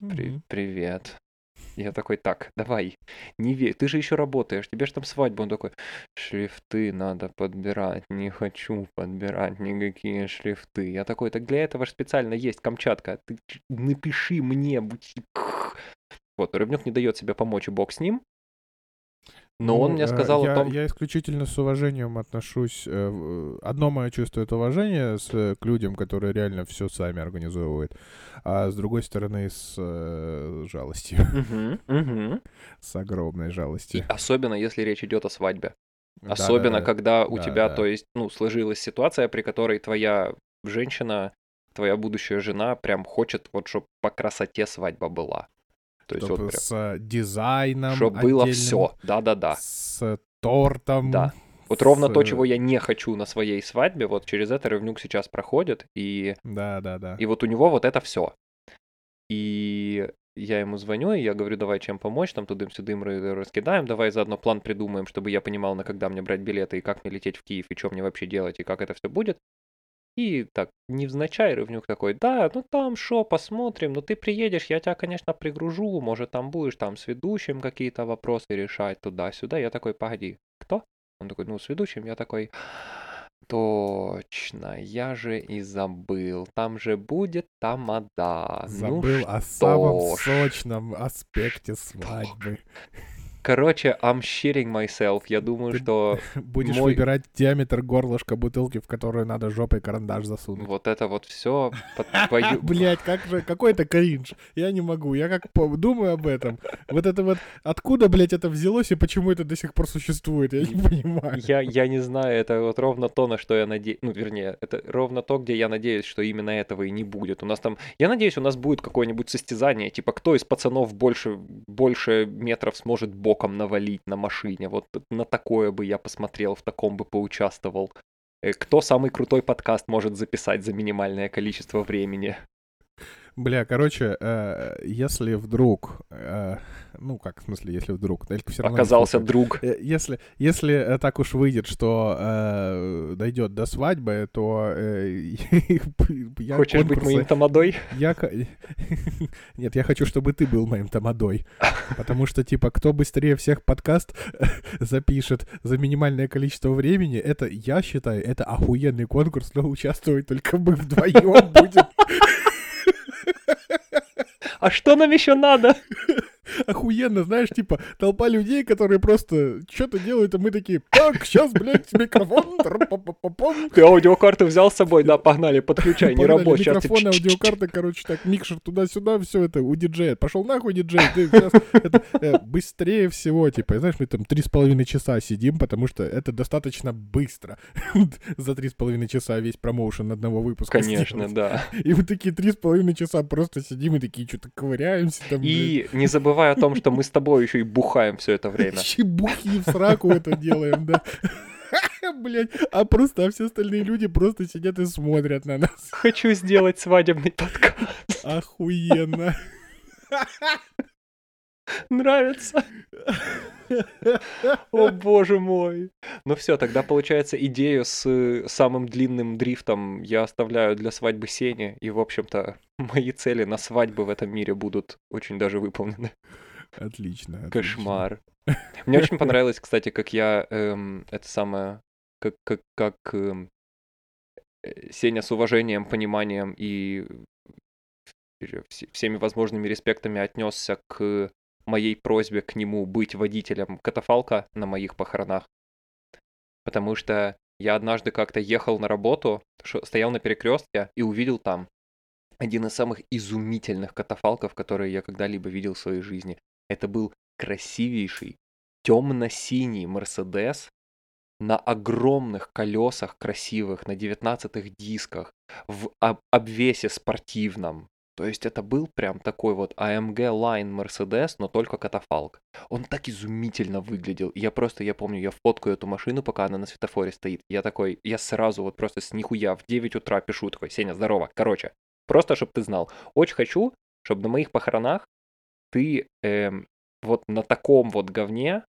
При- привет. Я такой, так, давай, не верь, ты же еще работаешь, тебе же там свадьба. Он такой, шрифты надо подбирать, не хочу подбирать никакие шрифты. Я такой, так для этого же специально есть Камчатка, ты напиши мне. Вот, Рыбнюк не дает себе помочь, и бог с ним. Но Ну, он мне э, сказал я, о том... я исключительно с уважением отношусь. э, в- Одно мое чувство это уважение с, э, к людям, которые реально все сами организовывают, а с другой стороны с э, жалостью, Мгм, мгм. с огромной И жалостью. особенно, если речь идет о свадьбе. Да, Особенно, да. когда у Да, тебя, да. то есть, ну, сложилась ситуация, при которой твоя женщина, твоя будущая жена прям хочет, вот, чтобы по красоте свадьба была. То есть, вот прям, с э, дизайном чтобы было все. Да-да-да. с тортом. Да. Вот ровно с, то, э, чего я не хочу на своей свадьбе, вот через это Ревнюк сейчас проходит, и, Да, да, да. и вот у него вот это все. И я ему звоню, и я говорю, давай чем помочь, там тудым-сюдым ры- раскидаем, давай заодно план придумаем, чтобы я понимал, на когда мне брать билеты, и как мне лететь в Киев, и что мне вообще делать, и как это все будет. И так, невзначай Рывнюк такой, да, ну там шо, посмотрим, ну ты приедешь, я тебя, конечно, пригружу, может там будешь там с ведущим какие-то вопросы решать туда-сюда. Я такой, погоди, кто? Он такой, ну с ведущим. Я такой, точно, я же и забыл, там же будет тамада. Забыл ну о самом ж. сочном аспекте свадьбы. Короче, I'm shitting myself. Я думаю, Ты что <laughs> Будешь Мой- выбирать диаметр горлышка бутылки, в которую надо жопой карандаш засунуть. вот это вот все под <laughs> твою... <laughs> Блять, как же, какой это кринж. Я не могу. Я как думаю об этом. Вот это вот, откуда, блядь, это взялось и почему это до сих пор существует, я не понимаю. Я, я не знаю, это вот ровно то, на что я надеюсь. Ну, вернее, это ровно то, где я надеюсь, что именно этого и не будет. У нас там, я надеюсь, у нас будет какое-нибудь состязание, типа, кто из пацанов больше, больше метров сможет боком навалить на машине. Вот на такое бы я посмотрел, в таком бы поучаствовал. Э, Кто самый крутой подкаст может записать за минимальное количество времени? Бля, короче, э, если вдруг, э, ну как, в смысле, если вдруг, только все равно Оказался друг. Э, Если, если э, так уж выйдет, что э, дойдет до свадьбы, то э, <laughs> я Хочешь быть конкурсы- моим тамадой? Я... <laughs> Нет, я хочу, чтобы ты был моим тамадой. Потому что, типа, кто быстрее всех подкаст <laughs> запишет за минимальное количество времени, это, я считаю, это охуенный конкурс, но участвовать только мы вдвоем будем. А что нам еще надо? Охуенно, знаешь, типа, толпа людей, которые просто что-то делают, а мы такие, так, сейчас, блядь, микрофон, тр-па-па-па-пам». Ты аудиокарту взял с собой? Да, погнали, подключай, не рабочий. Микрофон, аудиокарта, короче, так, микшер туда-сюда, все это у диджея. Пошел нахуй, диджей, ты <laughs> сейчас э, быстрее всего, типа, знаешь, мы там три с половиной часа сидим, потому что это достаточно быстро. <laughs> За три с половиной часа весь промоушен одного выпуска Конечно, да. И мы такие три с половиной часа просто сидим и такие что-то ковыряемся. И не забывай о том, что мы с тобой еще и бухаем все это время. Чебухи в сраку это делаем, да. <laughs> Блять, а просто а все остальные люди просто сидят и смотрят на нас. Хочу сделать свадебный подкаст. Охуенно. Нравится? <laughs> <laughs> О боже мой. Ну все, тогда получается идею с э, самым длинным дрифтом я оставляю для свадьбы Сени. И, в общем-то, <laughs> мои цели на свадьбы в этом мире будут очень даже выполнены. Отлично. отлично. Кошмар. Мне очень понравилось, кстати, как я эм, это самое, как, как, как эм, э, Сеня с уважением, пониманием и э, вс- всеми возможными респектами отнесся к моей просьбе к нему быть водителем катафалка на моих похоронах. Потому что я однажды как-то ехал на работу, стоял на перекрестке и увидел там один из самых изумительных катафалков, которые я когда-либо видел в своей жизни. Это был красивейший темно-синий Мерседес на огромных колесах красивых, на 19 дисках, в об- обвесе спортивном. То есть это был прям такой вот AMG Line Mercedes, но только катафалк. Он так изумительно выглядел. Я просто, я помню, я фоткаю эту машину, пока она на светофоре стоит. Я такой, я сразу вот просто с нихуя в 9 утра пишу такой, Сеня, здорово. Короче, просто чтобы ты знал. Очень хочу, чтобы на моих похоронах ты эм, вот на таком вот говне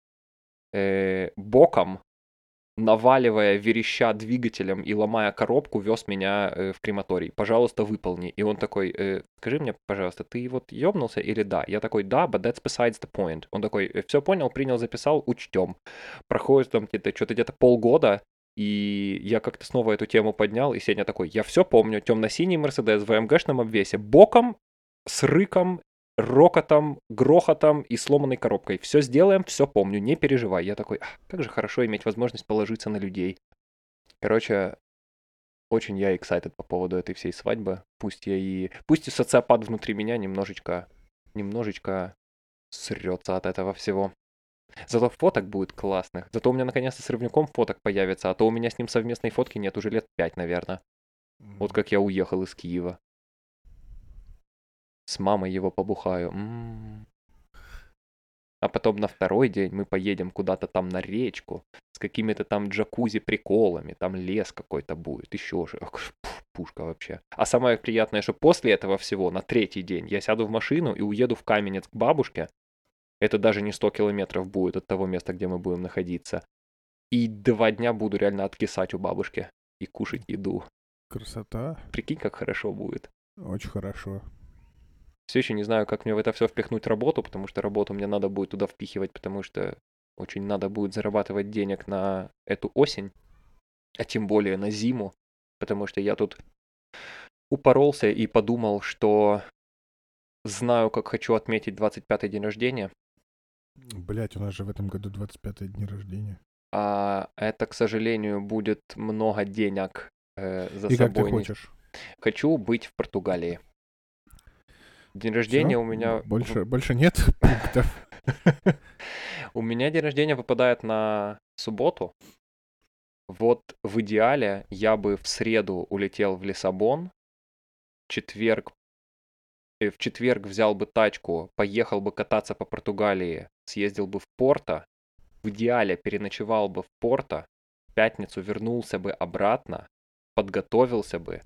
э, боком наваливая, вереща двигателем и ломая коробку, вез меня э, в крематорий. Пожалуйста, выполни. И он такой, э, скажи мне, пожалуйста, ты вот ёбнулся или да? Я такой, да, but that's besides the point. Он такой, «Э, все понял, принял, записал, учтем. Проходит там где-то, что-то где-то полгода, и я как-то снова эту тему поднял, и Сеня такой, я все помню, темно-синий Мерседес в АМГшном обвесе, боком, с рыком, рокотом, грохотом и сломанной коробкой. Все сделаем, все помню, не переживай. Я такой, «Ах, как же хорошо иметь возможность положиться на людей. Короче, очень я excited по поводу этой всей свадьбы. Пусть я и... Пусть и социопат внутри меня немножечко... Немножечко срется от этого всего. Зато фоток будет классных. Зато у меня наконец-то с Рывнюком фоток появится, а то у меня с ним совместной фотки нет уже лет пять, наверное. Вот как я уехал из Киева. С мамой его побухаю. М. А потом на второй день мы поедем куда-то там на речку с какими-то там джакузи-приколами, там лес какой-то будет, еще же. Пушка вообще. А самое приятное, что после этого всего, на третий день, я сяду в машину и уеду в Каменец к бабушке. Это даже не 100 километров будет от того места, где мы будем находиться. И два дня буду реально откисать у бабушки и кушать еду. Красота. Прикинь, как хорошо будет. Очень хорошо. Все еще не знаю, как мне в это все впихнуть работу, потому что работу мне надо будет туда впихивать, потому что очень надо будет зарабатывать денег на эту осень, а тем более на зиму, потому что я тут упоролся и подумал, что знаю, как хочу отметить 25-й день рождения, Блять, у нас же в этом году 25 день рождения. а это, к сожалению, будет много денег э, за И как ты собой. хочешь? Хочу быть в Португалии. День рождения Всё? у меня... Больше, больше нет <laughs> пунктов. У меня день рождения выпадает на субботу. Вот в идеале я бы в среду улетел в Лиссабон, четверг, э, в четверг взял бы тачку, поехал бы кататься по Португалии, съездил бы в Порто, в идеале переночевал бы в Порто, в пятницу вернулся бы обратно, подготовился бы,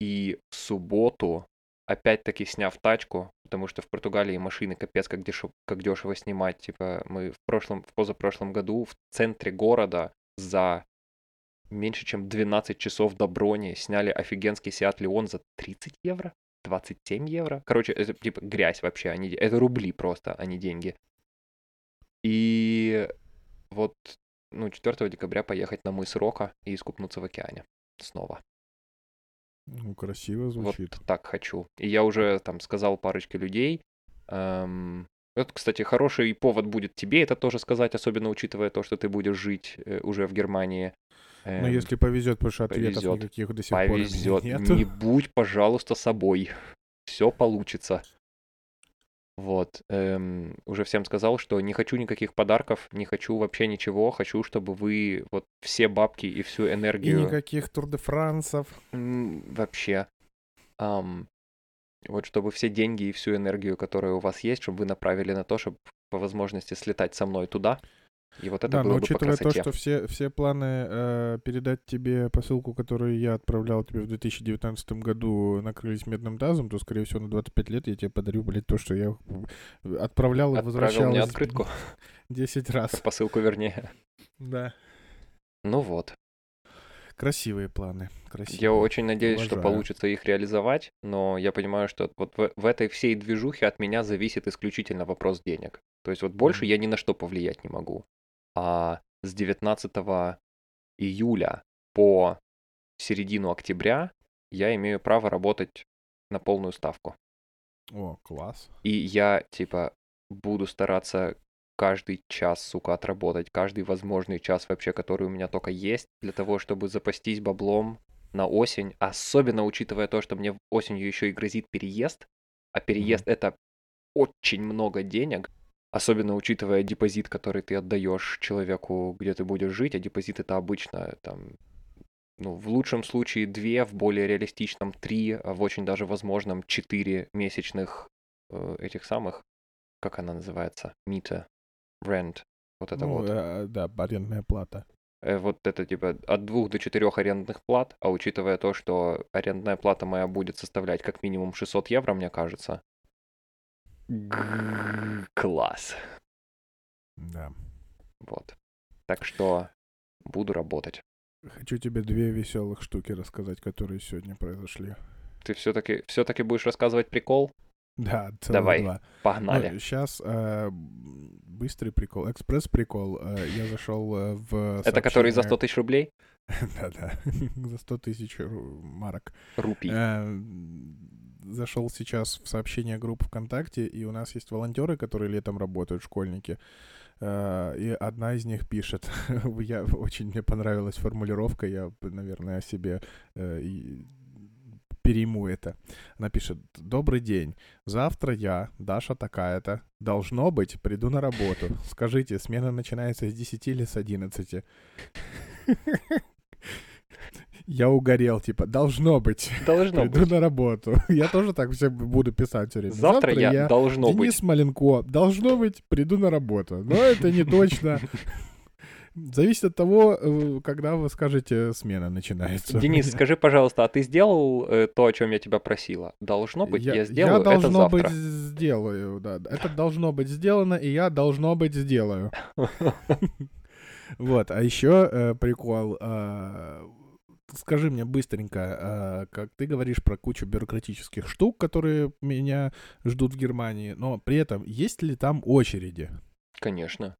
и в субботу, опять-таки сняв тачку, потому что в Португалии машины капец как, дешево, как дешево снимать. Типа мы в прошлом, в позапрошлом году в центре города за меньше чем 12 часов до брони сняли офигенский Seat Leon за 30 евро? 27 евро? Короче, это типа грязь вообще, де- это рубли просто, а не деньги. И вот, ну, 4 декабря поехать на мыс Рока и искупнуться в океане снова. Ну, красиво Вот звучит. так хочу. И я уже там сказал парочке людей. эм, это, кстати, хороший повод будет тебе это тоже сказать, особенно учитывая то, что ты будешь жить э, уже в Германии. Ну, Эм, если повезет, потому что ответов повезет. никаких до сих пор повезет. нету. Не будь, пожалуйста, собой. Все получится. Вот. эм, уже всем сказал, что не хочу никаких подарков, не хочу вообще ничего. Хочу, чтобы вы вот все бабки и всю И энергию... никаких Тур де Франсов. М, Вообще. Ам, вот чтобы все деньги и всю энергию, которая у вас есть, чтобы вы направили на то, чтобы по возможности слетать со мной туда. И вот это Да, было но бы по учитывая то, красоте. что все, все планы э, передать тебе посылку, которую я отправлял тебе в 2019 году, накрылись медным тазом, то, скорее всего, на 25 лет я тебе подарю, блядь, то, что я э, отправлял и Отправил возвращал мне открытку, <laughs> 10 раз. посылку вернее. Да. Ну вот. Красивые планы. Красивые. Я очень надеюсь, что Уважаю. получится их реализовать, но я понимаю, что вот в, в этой всей движухе от меня зависит исключительно вопрос денег. То есть вот больше Мгм. я ни на что повлиять не могу. А с 19 июля по середину октября я имею право работать на полную ставку. О, класс. И я, типа, буду стараться каждый час, сука, отработать, каждый возможный час вообще, который у меня только есть, для того, чтобы запастись баблом на осень, особенно учитывая то, что мне осенью еще и грозит переезд, а переезд это очень много денег, особенно учитывая депозит, который ты отдаешь человеку, где ты будешь жить, а депозит это обычно там ну, в лучшем случае две, в более реалистичном три, а в очень даже возможном четыре месячных э, этих самых, как она называется, мита, rent, вот это Ну, вот. э, да, арендная плата. Э, вот это типа от двух до четырех арендных плат, а учитывая то, что арендная плата моя будет составлять как минимум 600 евро, мне кажется. Класс. Да. Вот. Так что буду работать. Хочу тебе две веселых штуки рассказать, которые сегодня произошли. Ты все-таки все-таки будешь рассказывать прикол? Да, Давай, два. Погнали. сейчас быстрый прикол, экспресс-прикол. Э, я зашел э, в Это который за 100 сообщение- тысяч рублей? <laughs> Да-да, <laughs> за 100 тысяч марок. Рупий. Э, Зашел сейчас в сообщение групп ВКонтакте, и у нас есть волонтеры, которые летом работают, школьники. Э, И одна из них пишет, <laughs> я очень мне понравилась формулировка, я, наверное, о себе э, перейму это. Она пишет, добрый день, завтра я, Даша такая-то, должно быть, приду на работу. Скажите, смена начинается с 10 или с 11? Я угорел, типа, должно быть. Должно Приду быть. на работу. <laughs> Я тоже так все буду писать все время. Завтра я должно Денис быть. Маленко. Должно быть, приду на работу. Но это не точно. <laughs> Зависит от того, э, когда вы скажете, смена начинается. Денис, <laughs> скажи, пожалуйста, а ты сделал э, то, о чем я тебя просила? Должно быть, я, сделаю это должно завтра. быть сделаю, да. Это должно быть сделано, и я должно быть сделаю. Вот, а еще э, прикол. Скажи мне быстренько, э, как ты говоришь про кучу бюрократических штук, которые меня ждут в Германии, но при этом есть ли там очереди? Конечно.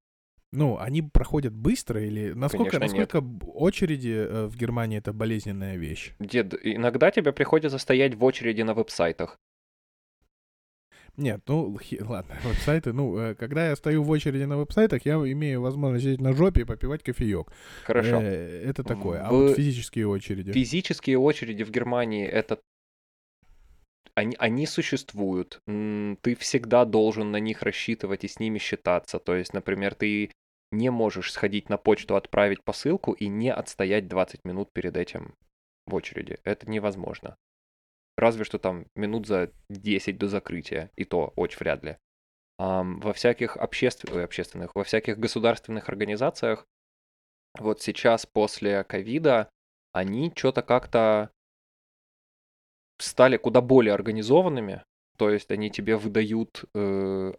Ну, они проходят быстро или насколько, Конечно, нет. насколько б- очереди э, в Германии это болезненная вещь? Дед, иногда тебе приходится стоять в очереди на веб-сайтах. Нет, ну, хи- ладно, <laughs> веб-сайты, ну, э, когда я стою в очереди на веб-сайтах, я имею возможность сидеть на жопе и попивать кофеек. Хорошо. Э, это такое. А В вот физические очереди. Физические очереди в Германии это они, они существуют. Ты всегда должен на них рассчитывать и с ними считаться. То есть, например, ты не можешь сходить на почту, отправить посылку и не отстоять 20 минут перед этим в очереди. Это невозможно. Разве что там минут за 10 до закрытия, и то очень вряд ли. Во всяких обществ- ой, общественных, во всяких государственных организациях вот сейчас после ковида они что-то как-то стали куда более организованными. То есть они тебе выдают э,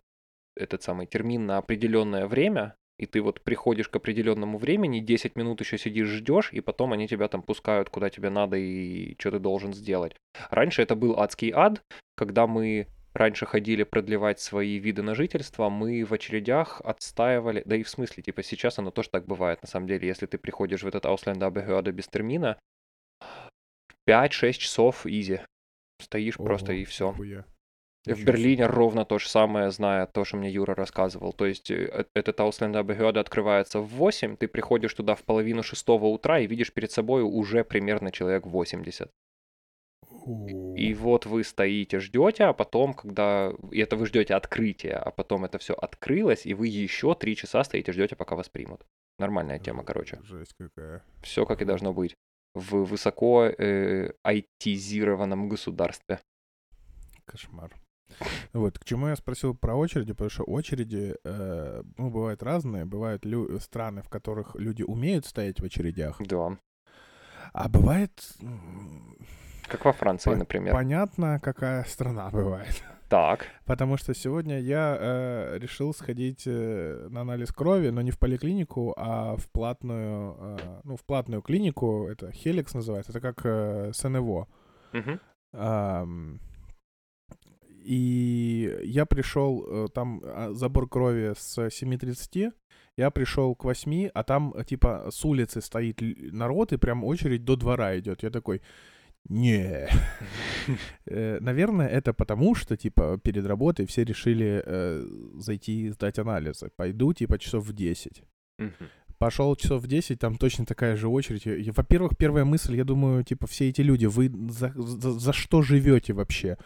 этот самый термин на определенное время, и ты вот приходишь к определенному времени, 10 минут еще сидишь, ждешь, и потом они тебя там пускают куда тебе надо и что ты должен сделать. Раньше это был адский ад, когда мы раньше ходили продлевать свои виды на жительство, мы в очередях отстаивали, да и в смысле, типа сейчас оно тоже так бывает, на самом деле, если ты приходишь в этот Ausländerbehörde без термина, 5-6 часов изи. Стоишь просто Ого, и все. нихуя. В Берлине ровно то же самое, зная то, что мне Юра рассказывал. То есть э, э- этот Ausländerbehörde открывается в 8, ты приходишь туда в половину шестого утра и видишь перед собой уже примерно человек 80. У, И вот вы стоите, ждете, а потом, когда... И это вы ждете открытия, а потом это все открылось, и вы еще три часа стоите, ждете, пока вас примут. Нормальная тема, короче. Жесть какая. Все как и должно быть. В высоко э, айтизированном государстве. Кошмар. Вот, к чему я спросил про очереди, потому что очереди, э, ну, бывают разные. Бывают лю- страны, в которых люди умеют стоять в очередях, Да. а бывает... Как во Франции, По- например. Понятно, какая страна бывает. Так. Потому что сегодня я э, решил сходить э, на анализ крови, но не в поликлинику, а в платную, э, ну, в платную клинику. Это Хеликс называется. Это как э, СНВО. Мгм. Ам, И я пришел, э, там а, забор крови с 7.30, я пришел к 8, а там э, типа с улицы стоит народ, и прям очередь до двора идет. Я такой, не. <laughs> Э, Наверное, это потому, что, типа, перед работой все решили э, зайти сдать анализы. Пойду, типа, часов в 10. Пошел часов в 10, там точно такая же очередь. Во-первых, первая мысль, я думаю, типа, все эти люди, вы за, за- за что живете вообще?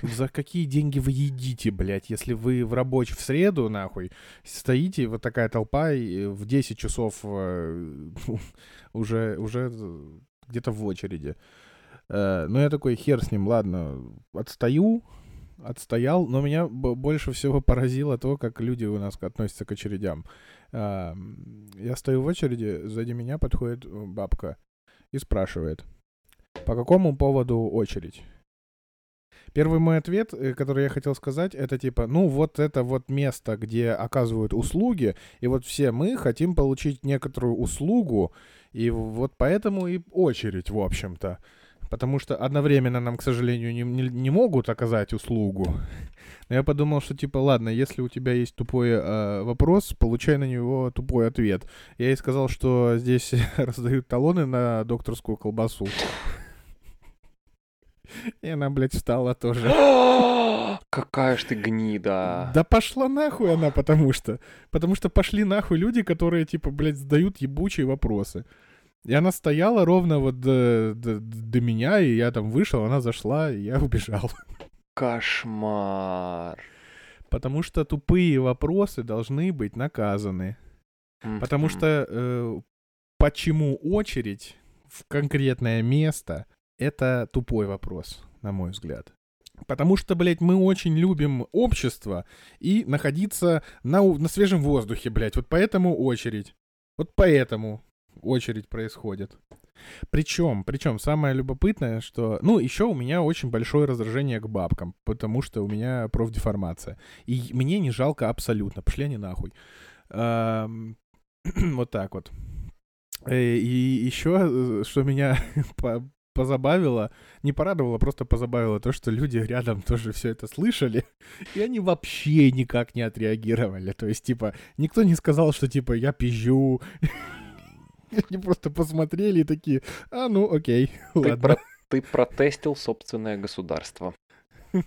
За какие деньги вы едите, блядь, если вы в рабочий в среду, нахуй, стоите, вот такая толпа, и в 10 часов э, <laughs> уже, уже где-то в очереди. Э, Ну, я такой, хер с ним, ладно, отстаю, отстоял, но меня больше всего поразило то, как люди у нас относятся к очередям. Я стою в очереди, сзади меня подходит э, бабка и спрашивает, по какому поводу очередь? Первый мой ответ, э, который я хотел сказать, это типа, ну вот это вот место, где оказывают услуги, и вот все мы хотим получить некоторую услугу, и вот поэтому и очередь, в общем-то. Потому что одновременно нам, к сожалению, не, не, не могут оказать услугу. Но я подумал, что типа, ладно, если у тебя есть тупой э, вопрос, получай на него тупой ответ. Я ей сказал, что здесь <laughs> раздают талоны на докторскую колбасу. И она, блядь, встала тоже. <gasps> Какая ж ты гнида. Да пошла нахуй она, потому что. Потому что пошли нахуй люди, которые, типа, блядь, задают ебучие вопросы. И она стояла ровно вот до, до, до меня, и я там вышел, она зашла, и я убежал. <laughs> Кошмар. Потому что тупые вопросы должны быть наказаны. Потому что э, почему очередь в конкретное место это тупой вопрос, на мой взгляд. Потому что, блядь, мы очень любим общество и находиться на, на свежем воздухе, блядь. Вот поэтому очередь. Вот поэтому очередь происходит. Причем, причем самое любопытное, что, ну, еще у меня очень большое раздражение к бабкам, потому что у меня профдеформация. И мне не жалко абсолютно. Пошли они нахуй. <clears throat> Вот так вот. Э, и еще, э, что меня <laughs> позабавило, не порадовало, просто позабавило то, что люди рядом тоже все это слышали, <laughs> и они вообще никак не отреагировали. То есть, типа, никто не сказал, что, типа, я пизжу. <laughs> <laughs> Они просто посмотрели и такие, а, ну, окей, <laughs> ты ладно. Про- ты протестил собственное государство. <laughs>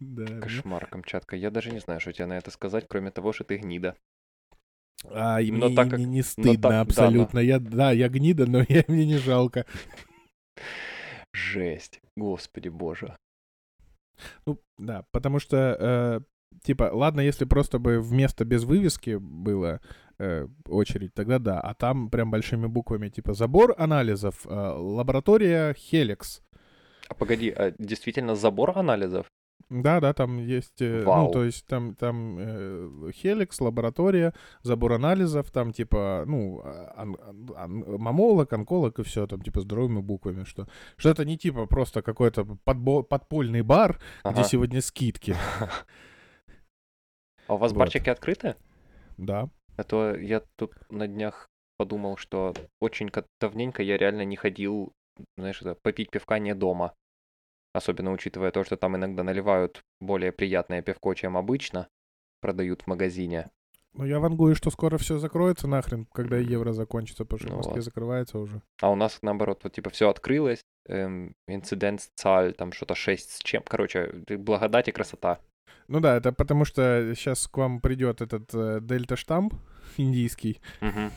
Да, Кошмар, Камчатка. Я даже не знаю, что тебе на это сказать, кроме того, что ты гнида. А, и Но мне так как- не, не но стыдно так- да, но- абсолютно. Я, да, я гнида, но я, мне не жалко. Жесть. Господи боже. Ну, да, потому что, э, типа, ладно, если просто бы вместо без вывески было э, очередь, тогда да. А там прям большими буквами, типа, забор анализов, э, лаборатория Хеликс. А погоди, а действительно забор анализов? Да, да, там есть, э, ну, Вау. то есть там, там э, Хеликс, лаборатория, забор анализов, там типа, ну, а, ан- ан- ан- мамолог, онколог и все, там типа здоровыми буквами, что, что это не типа просто какой-то подбо- подпольный бар, где Ага. сегодня скидки, <laughs> А у вас Вот. барчики открыты? да. А то я тут на днях подумал, что очень давненько я реально не ходил, знаешь, это, попить пивка не дома. Особенно учитывая то, что там иногда наливают более приятное пивко, чем обычно продают в магазине. Ну, я вангую, что скоро все закроется нахрен, когда евро закончится, потому что Ну в Москве вот. закрывается уже. А у нас, наоборот, вот типа все открылось, эм, инцидент-цаль, там что-то 6 с чем. Короче, благодать и красота. Ну да, это потому что сейчас к вам придет этот э, дельта-штамм индийский, Мгм.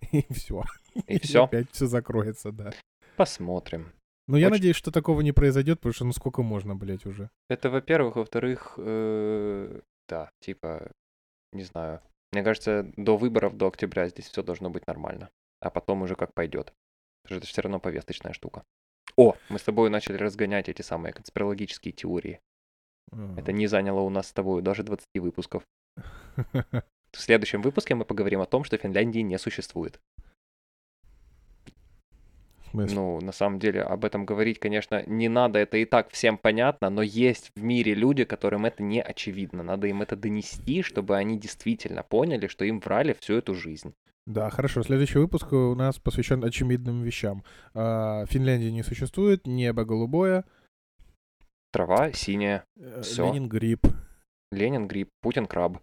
<laughs> и все. И все. Опять все закроется, да. Посмотрим. Но я Очень- надеюсь, что такого не произойдет, потому что ну сколько можно, блядь, уже. Это, во-первых. Во-вторых, э, да, типа, не знаю. Мне кажется, до выборов, до октября здесь все должно быть нормально. А потом уже как пойдет. Это все равно повесточная штука. О, мы с тобой начали разгонять эти самые конспирологические теории. Это не заняло у нас с тобой даже 20 выпусков. <laughs> В следующем выпуске мы поговорим о том, что Финляндии не существует. В смысле? Ну, на самом деле, об этом говорить, конечно, не надо, это и так всем понятно, но есть в мире люди, которым это не очевидно. Надо им это донести, чтобы они действительно поняли, что им врали всю эту жизнь. Да, хорошо. Следующий выпуск у нас посвящен очевидным вещам. А, Финляндии не существует, небо голубое, Трава синяя, э, Всё. Ленин гриб. Ленин гриб, Путин краб.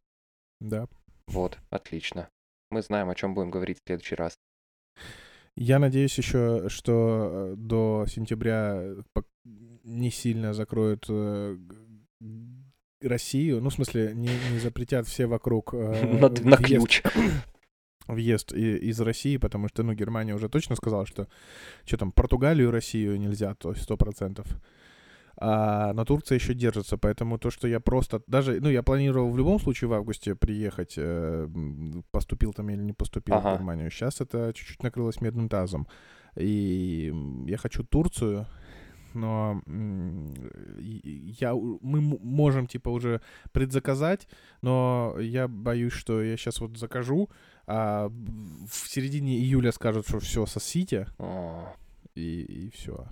Да. Вот, отлично. Мы знаем, о чем будем говорить в следующий раз. Я надеюсь еще, что э, до сентября э, не сильно закроют Россию. Ну, в смысле, не, не запретят все вокруг э, <laughs> На на въезд- ключ. <clears throat> въезд и- из России, потому что, ну, Германия уже точно сказала, что что там, Португалию, Россию нельзя, то есть сто процентов. А на Турция еще держится, поэтому то, что я просто даже, ну, я планировал в любом случае в августе приехать, э, поступил там или не поступил Ага. в Германию. Сейчас это чуть-чуть накрылось медным тазом. И я хочу Турцию, но я, мы можем, типа, уже предзаказать, но я боюсь, что я сейчас вот закажу, а в середине июля скажут, что все, сосите, и, и все.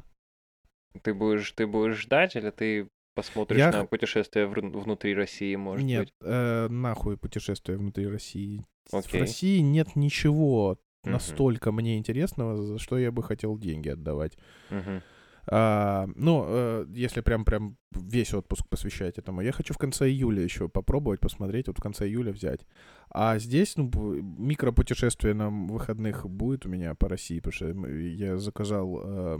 Ты будешь, ты будешь ждать или ты посмотришь Я на путешествие вру- внутри России, может Нет, быть? э, нахуй путешествие внутри России. В Окей. России нет ничего Мгм. настолько мне интересного, за что я бы хотел деньги отдавать. Мгм. А, ну, э, если прям прям весь отпуск посвящать этому, я хочу в конце июля еще попробовать посмотреть, вот в конце июля взять. А здесь, ну, микропутешествие на выходных будет у меня по России, потому что я заказал э,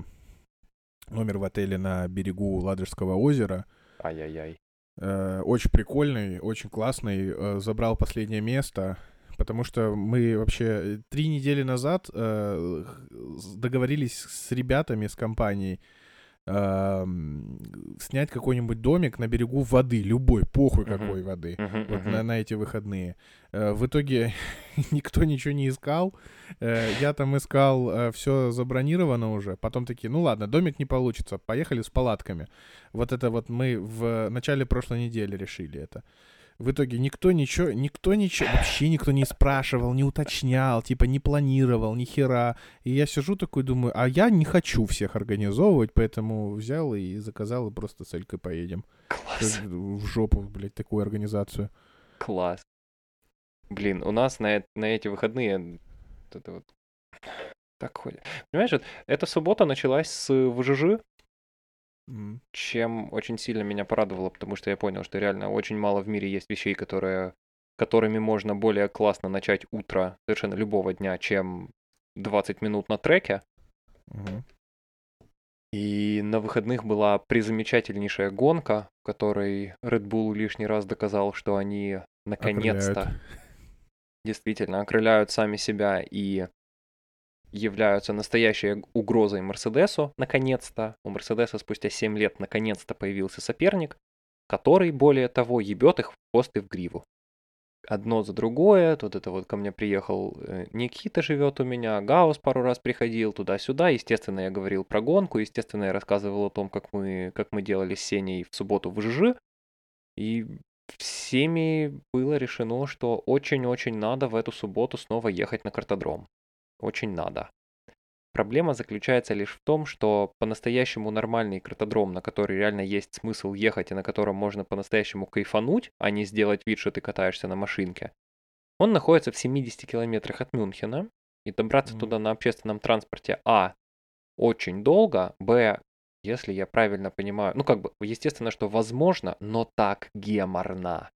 номер в отеле на берегу Ладожского озера. Ай-яй-яй. Э, очень прикольный, очень классный. Э, забрал последнее место, потому что мы вообще э, три недели назад договорились с ребятами с компанией снять какой-нибудь домик на берегу воды, любой, похуй какой воды. Вот на, на эти выходные. Э, в итоге <laughs> никто ничего не искал. Э, я там искал, все забронировано уже. Потом такие, ну ладно, домик не получится, поехали с палатками. Вот это вот мы в начале прошлой недели решили это. В итоге никто ничего, никто ничего, вообще никто не спрашивал, не уточнял, типа не планировал, ни хера. И я сижу такой, думаю, а я не хочу всех организовывать, поэтому взял и заказал, и просто с Элькой поедем. Класс. В жопу, блядь, такую организацию. Класс. Блин, у нас на, на эти выходные это вот так ходит. Понимаешь, вот эта суббота началась с ВЖЖ, Чем очень сильно меня порадовало, потому что я понял, что реально очень мало в мире есть вещей, которые, которыми можно более классно начать утро совершенно любого дня, чем 20 минут на треке. Мгм. И на выходных была призамечательнейшая гонка, в которой Red Bull лишний раз доказал, что они наконец-то действительно окрыляют сами себя и являются настоящей угрозой Мерседесу, наконец-то. У Мерседеса спустя 7 лет наконец-то появился соперник, который, более того, ебет их в хвост и в гриву. Одно за другое, тут это вот ко мне приехал э, Никита живет у меня, Гаус пару раз приходил туда-сюда, естественно, я говорил про гонку, естественно, я рассказывал о том, как мы, как мы делали с Сеней в субботу в ЖЖ, и всеми было решено, что очень-очень надо в эту субботу снова ехать на картодром. Очень надо. Проблема заключается лишь в том, что по-настоящему нормальный картодром, на который реально есть смысл ехать и на котором можно по-настоящему кайфануть, а не сделать вид, что ты катаешься на машинке, он находится в 70 километрах от Мюнхена, и добраться Мгм. туда на общественном транспорте, а, очень долго, б, если я правильно понимаю, ну как бы, естественно, что возможно, но так геморно.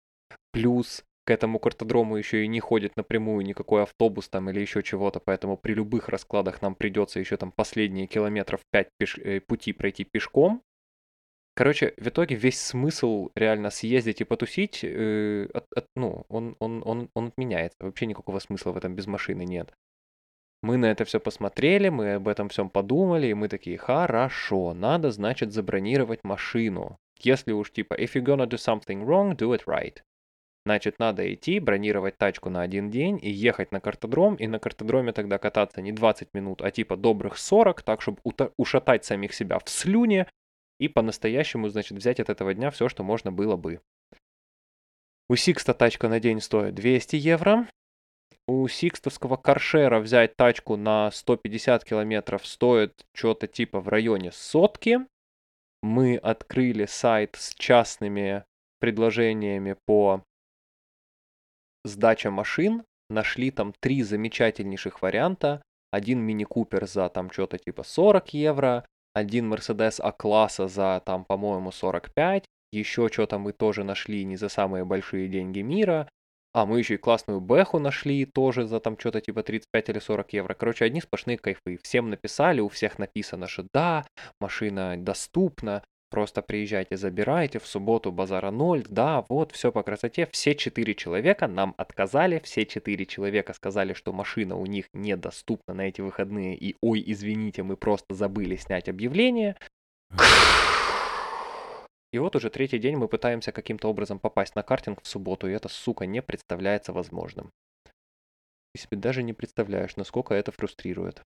Плюс к этому картодрому еще и не ходит напрямую никакой автобус там или еще чего-то, поэтому при любых раскладах нам придется еще там последние километров 5 пеш- э, пути пройти пешком. Короче, в итоге весь смысл реально съездить и потусить, э, от- от- ну, он, он, он, он отменяется. Вообще никакого смысла в этом без машины нет. Мы на это все посмотрели, мы об этом всем подумали, и мы такие, хорошо, надо, значит, забронировать машину. Если уж типа, if you're gonna do something wrong, do it right. Значит, надо идти, бронировать тачку на один день и ехать на картодром, и на картодроме тогда кататься не 20 минут, а типа добрых 40, так, чтобы ушатать самих себя в слюне и по-настоящему, значит, взять от этого дня все, что можно было бы. У Сикста тачка на день стоит 200 евро. У Сикстовского каршера взять тачку на 150 километров стоит что-то типа в районе сотки. Мы открыли сайт с частными предложениями по сдача машин, нашли там три замечательнейших варианта. Один мини-купер за там что-то типа 40 евро, один Mercedes А-класса за там, по-моему, 45, еще что-то мы тоже нашли не за самые большие деньги мира, а мы еще и классную бэху нашли тоже за там что-то типа 35 или 40 евро. Короче, одни сплошные кайфы. Всем написали, у всех написано, что да, машина доступна, Просто приезжайте, забирайте, в субботу базара ноль, да, вот, все по красоте. Все четыре человека нам отказали, все четыре человека сказали, что машина у них недоступна на эти выходные, и ой, извините, мы просто забыли снять объявление. И вот уже третий день мы пытаемся каким-то образом попасть на картинг в субботу, и это, сука, не представляется возможным. Ты себе даже не представляешь, насколько это фрустрирует.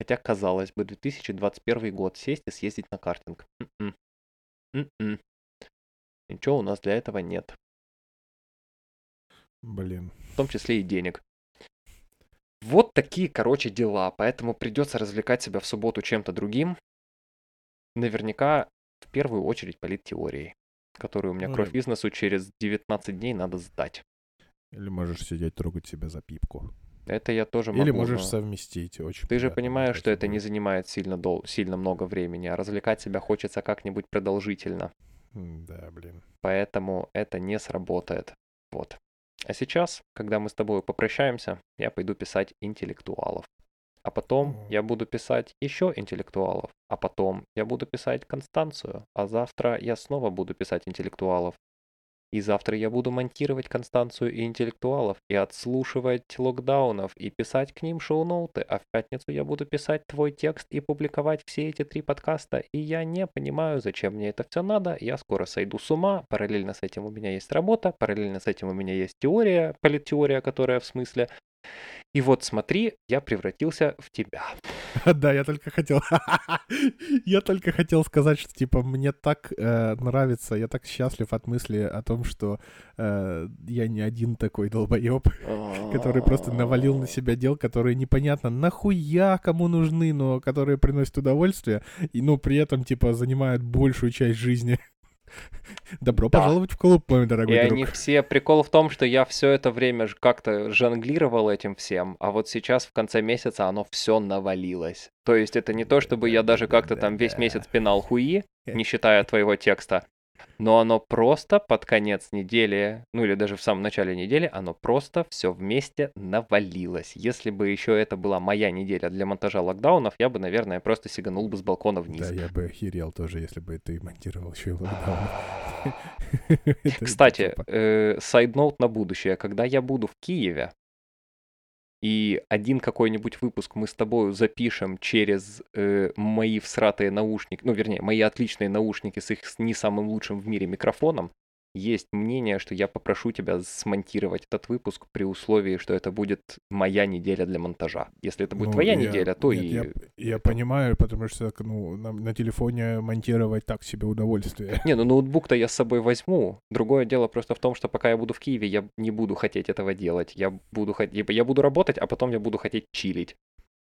Хотя, казалось бы, 2021 год, сесть и съездить на картинг. М-м. М-м. Ничего у нас для этого нет. Блин. В том числе и денег. Вот такие, короче, дела. Поэтому придется развлекать себя в субботу чем-то другим. наверняка в первую очередь политтеорией, которую у меня Ну, кровь бизнесу через 19 дней надо сдать. Или можешь сидеть, трогать себя за пипку. Это я тоже могу. Или можешь но совместить. Очень Ты же понимаешь, что это не занимает сильно, дол... сильно много времени, а развлекать себя хочется как-нибудь продолжительно. Да, блин. Поэтому это не сработает. Вот. А сейчас, когда мы с тобой попрощаемся, я пойду писать интеллектуалов. А потом Мгм. я буду писать еще интеллектуалов. А потом я буду писать Констанцию. А завтра я снова буду писать интеллектуалов. И завтра я буду монтировать Констанцию интеллектуалов, и отслушивать локдаунов, и писать к ним шоу-ноуты, а в пятницу я буду писать твой текст и публиковать все эти три подкаста, и я не понимаю, зачем мне это все надо, я скоро сойду с ума, параллельно с этим у меня есть работа, параллельно с этим у меня есть теория, политтеория, которая в смысле, и вот смотри, я превратился в тебя. <laughs> Да, я только хотел... <laughs> Я только хотел сказать, что, типа, мне так э, нравится, я так счастлив от мысли о том, что э, я не один такой долбоеб, <laughs> который просто навалил на себя дел, которые непонятно нахуя кому нужны, но которые приносят удовольствие, и, ну, при этом, типа, занимают большую часть жизни. Добро Да. пожаловать в клуб, мой И дорогой они друг. все... Прикол в том, что я все это время как-то жонглировал этим всем, а вот сейчас в конце месяца оно все навалилось. То есть это не то, чтобы я даже как-то там весь месяц пинал хуи, не считая твоего текста, но оно просто под конец недели, ну или даже в самом начале недели, оно просто все вместе навалилось. Если бы еще это была моя неделя для монтажа локдаунов, я бы, наверное, просто сиганул бы с балкона вниз. Да, я бы охерел тоже, если бы ты монтировал еще и локдаун. <laughs> Кстати, типа- э, сайдноут на будущее. Когда я буду в Киеве, и один какой-нибудь выпуск мы с тобой запишем через э, мои всратые наушники, ну, вернее, мои отличные наушники с их не самым лучшим в мире микрофоном, есть мнение, что я попрошу тебя смонтировать этот выпуск при условии, что это будет моя неделя для монтажа. Если это будет Ну, твоя я- неделя, то нет, и... Я, я понимаю, потому что ну, на, на телефоне монтировать так себе удовольствие. Не, ну ноутбук-то я с собой возьму. Другое дело просто в том, что пока я буду в Киеве, я не буду хотеть этого делать. Я буду, я буду работать, а потом я буду хотеть чилить.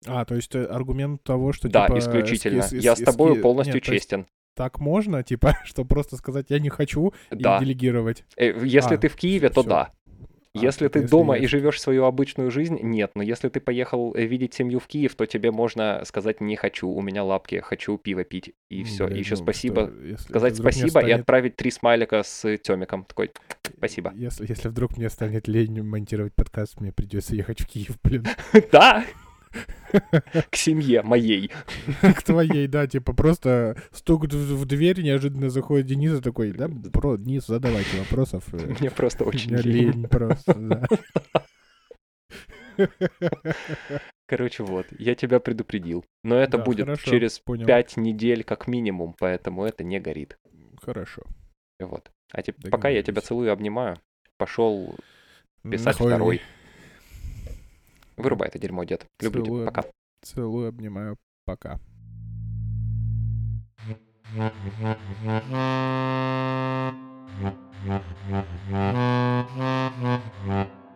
А, то есть э, аргумент того, что Да, типа... исключительно. эски- я с эски- тобой полностью нет, то есть честен. Так можно, типа, <laughs> что просто сказать «я не хочу» Да. и делегировать. Э, Если А, ты в Киеве, то всё. да. А, Если так ты если дома я и живешь свою обычную жизнь, нет. Но если ты поехал э, видеть семью в Киев, то тебе можно сказать «не хочу, у меня лапки, хочу пиво пить». И М, все. блин, И еще ну, спасибо. что, Сказать спасибо и станет- отправить три смайлика с Тёмиком. Такой «спасибо». Если, если вдруг мне станет лень монтировать подкаст, мне придется ехать в Киев, блин. <laughs> Да! <laughs> К семье моей. <laughs> К твоей, да, типа просто стук в дверь, неожиданно заходит Денис и такой, да, про, Денис, задавайте вопросов. э, <laughs> Мне просто очень лень. лень просто, да. Короче, вот, я тебя предупредил. Но это Да, будет хорошо, через понял. пять недель как минимум, поэтому это не горит. Хорошо. Вот. А теп- пока я тебя целую и обнимаю. Пошел писать Нахуй. второй. Вырубай это дерьмо, дед. Люблю тебя. Целую. Пока. Целую, обнимаю, пока. You. <laughs>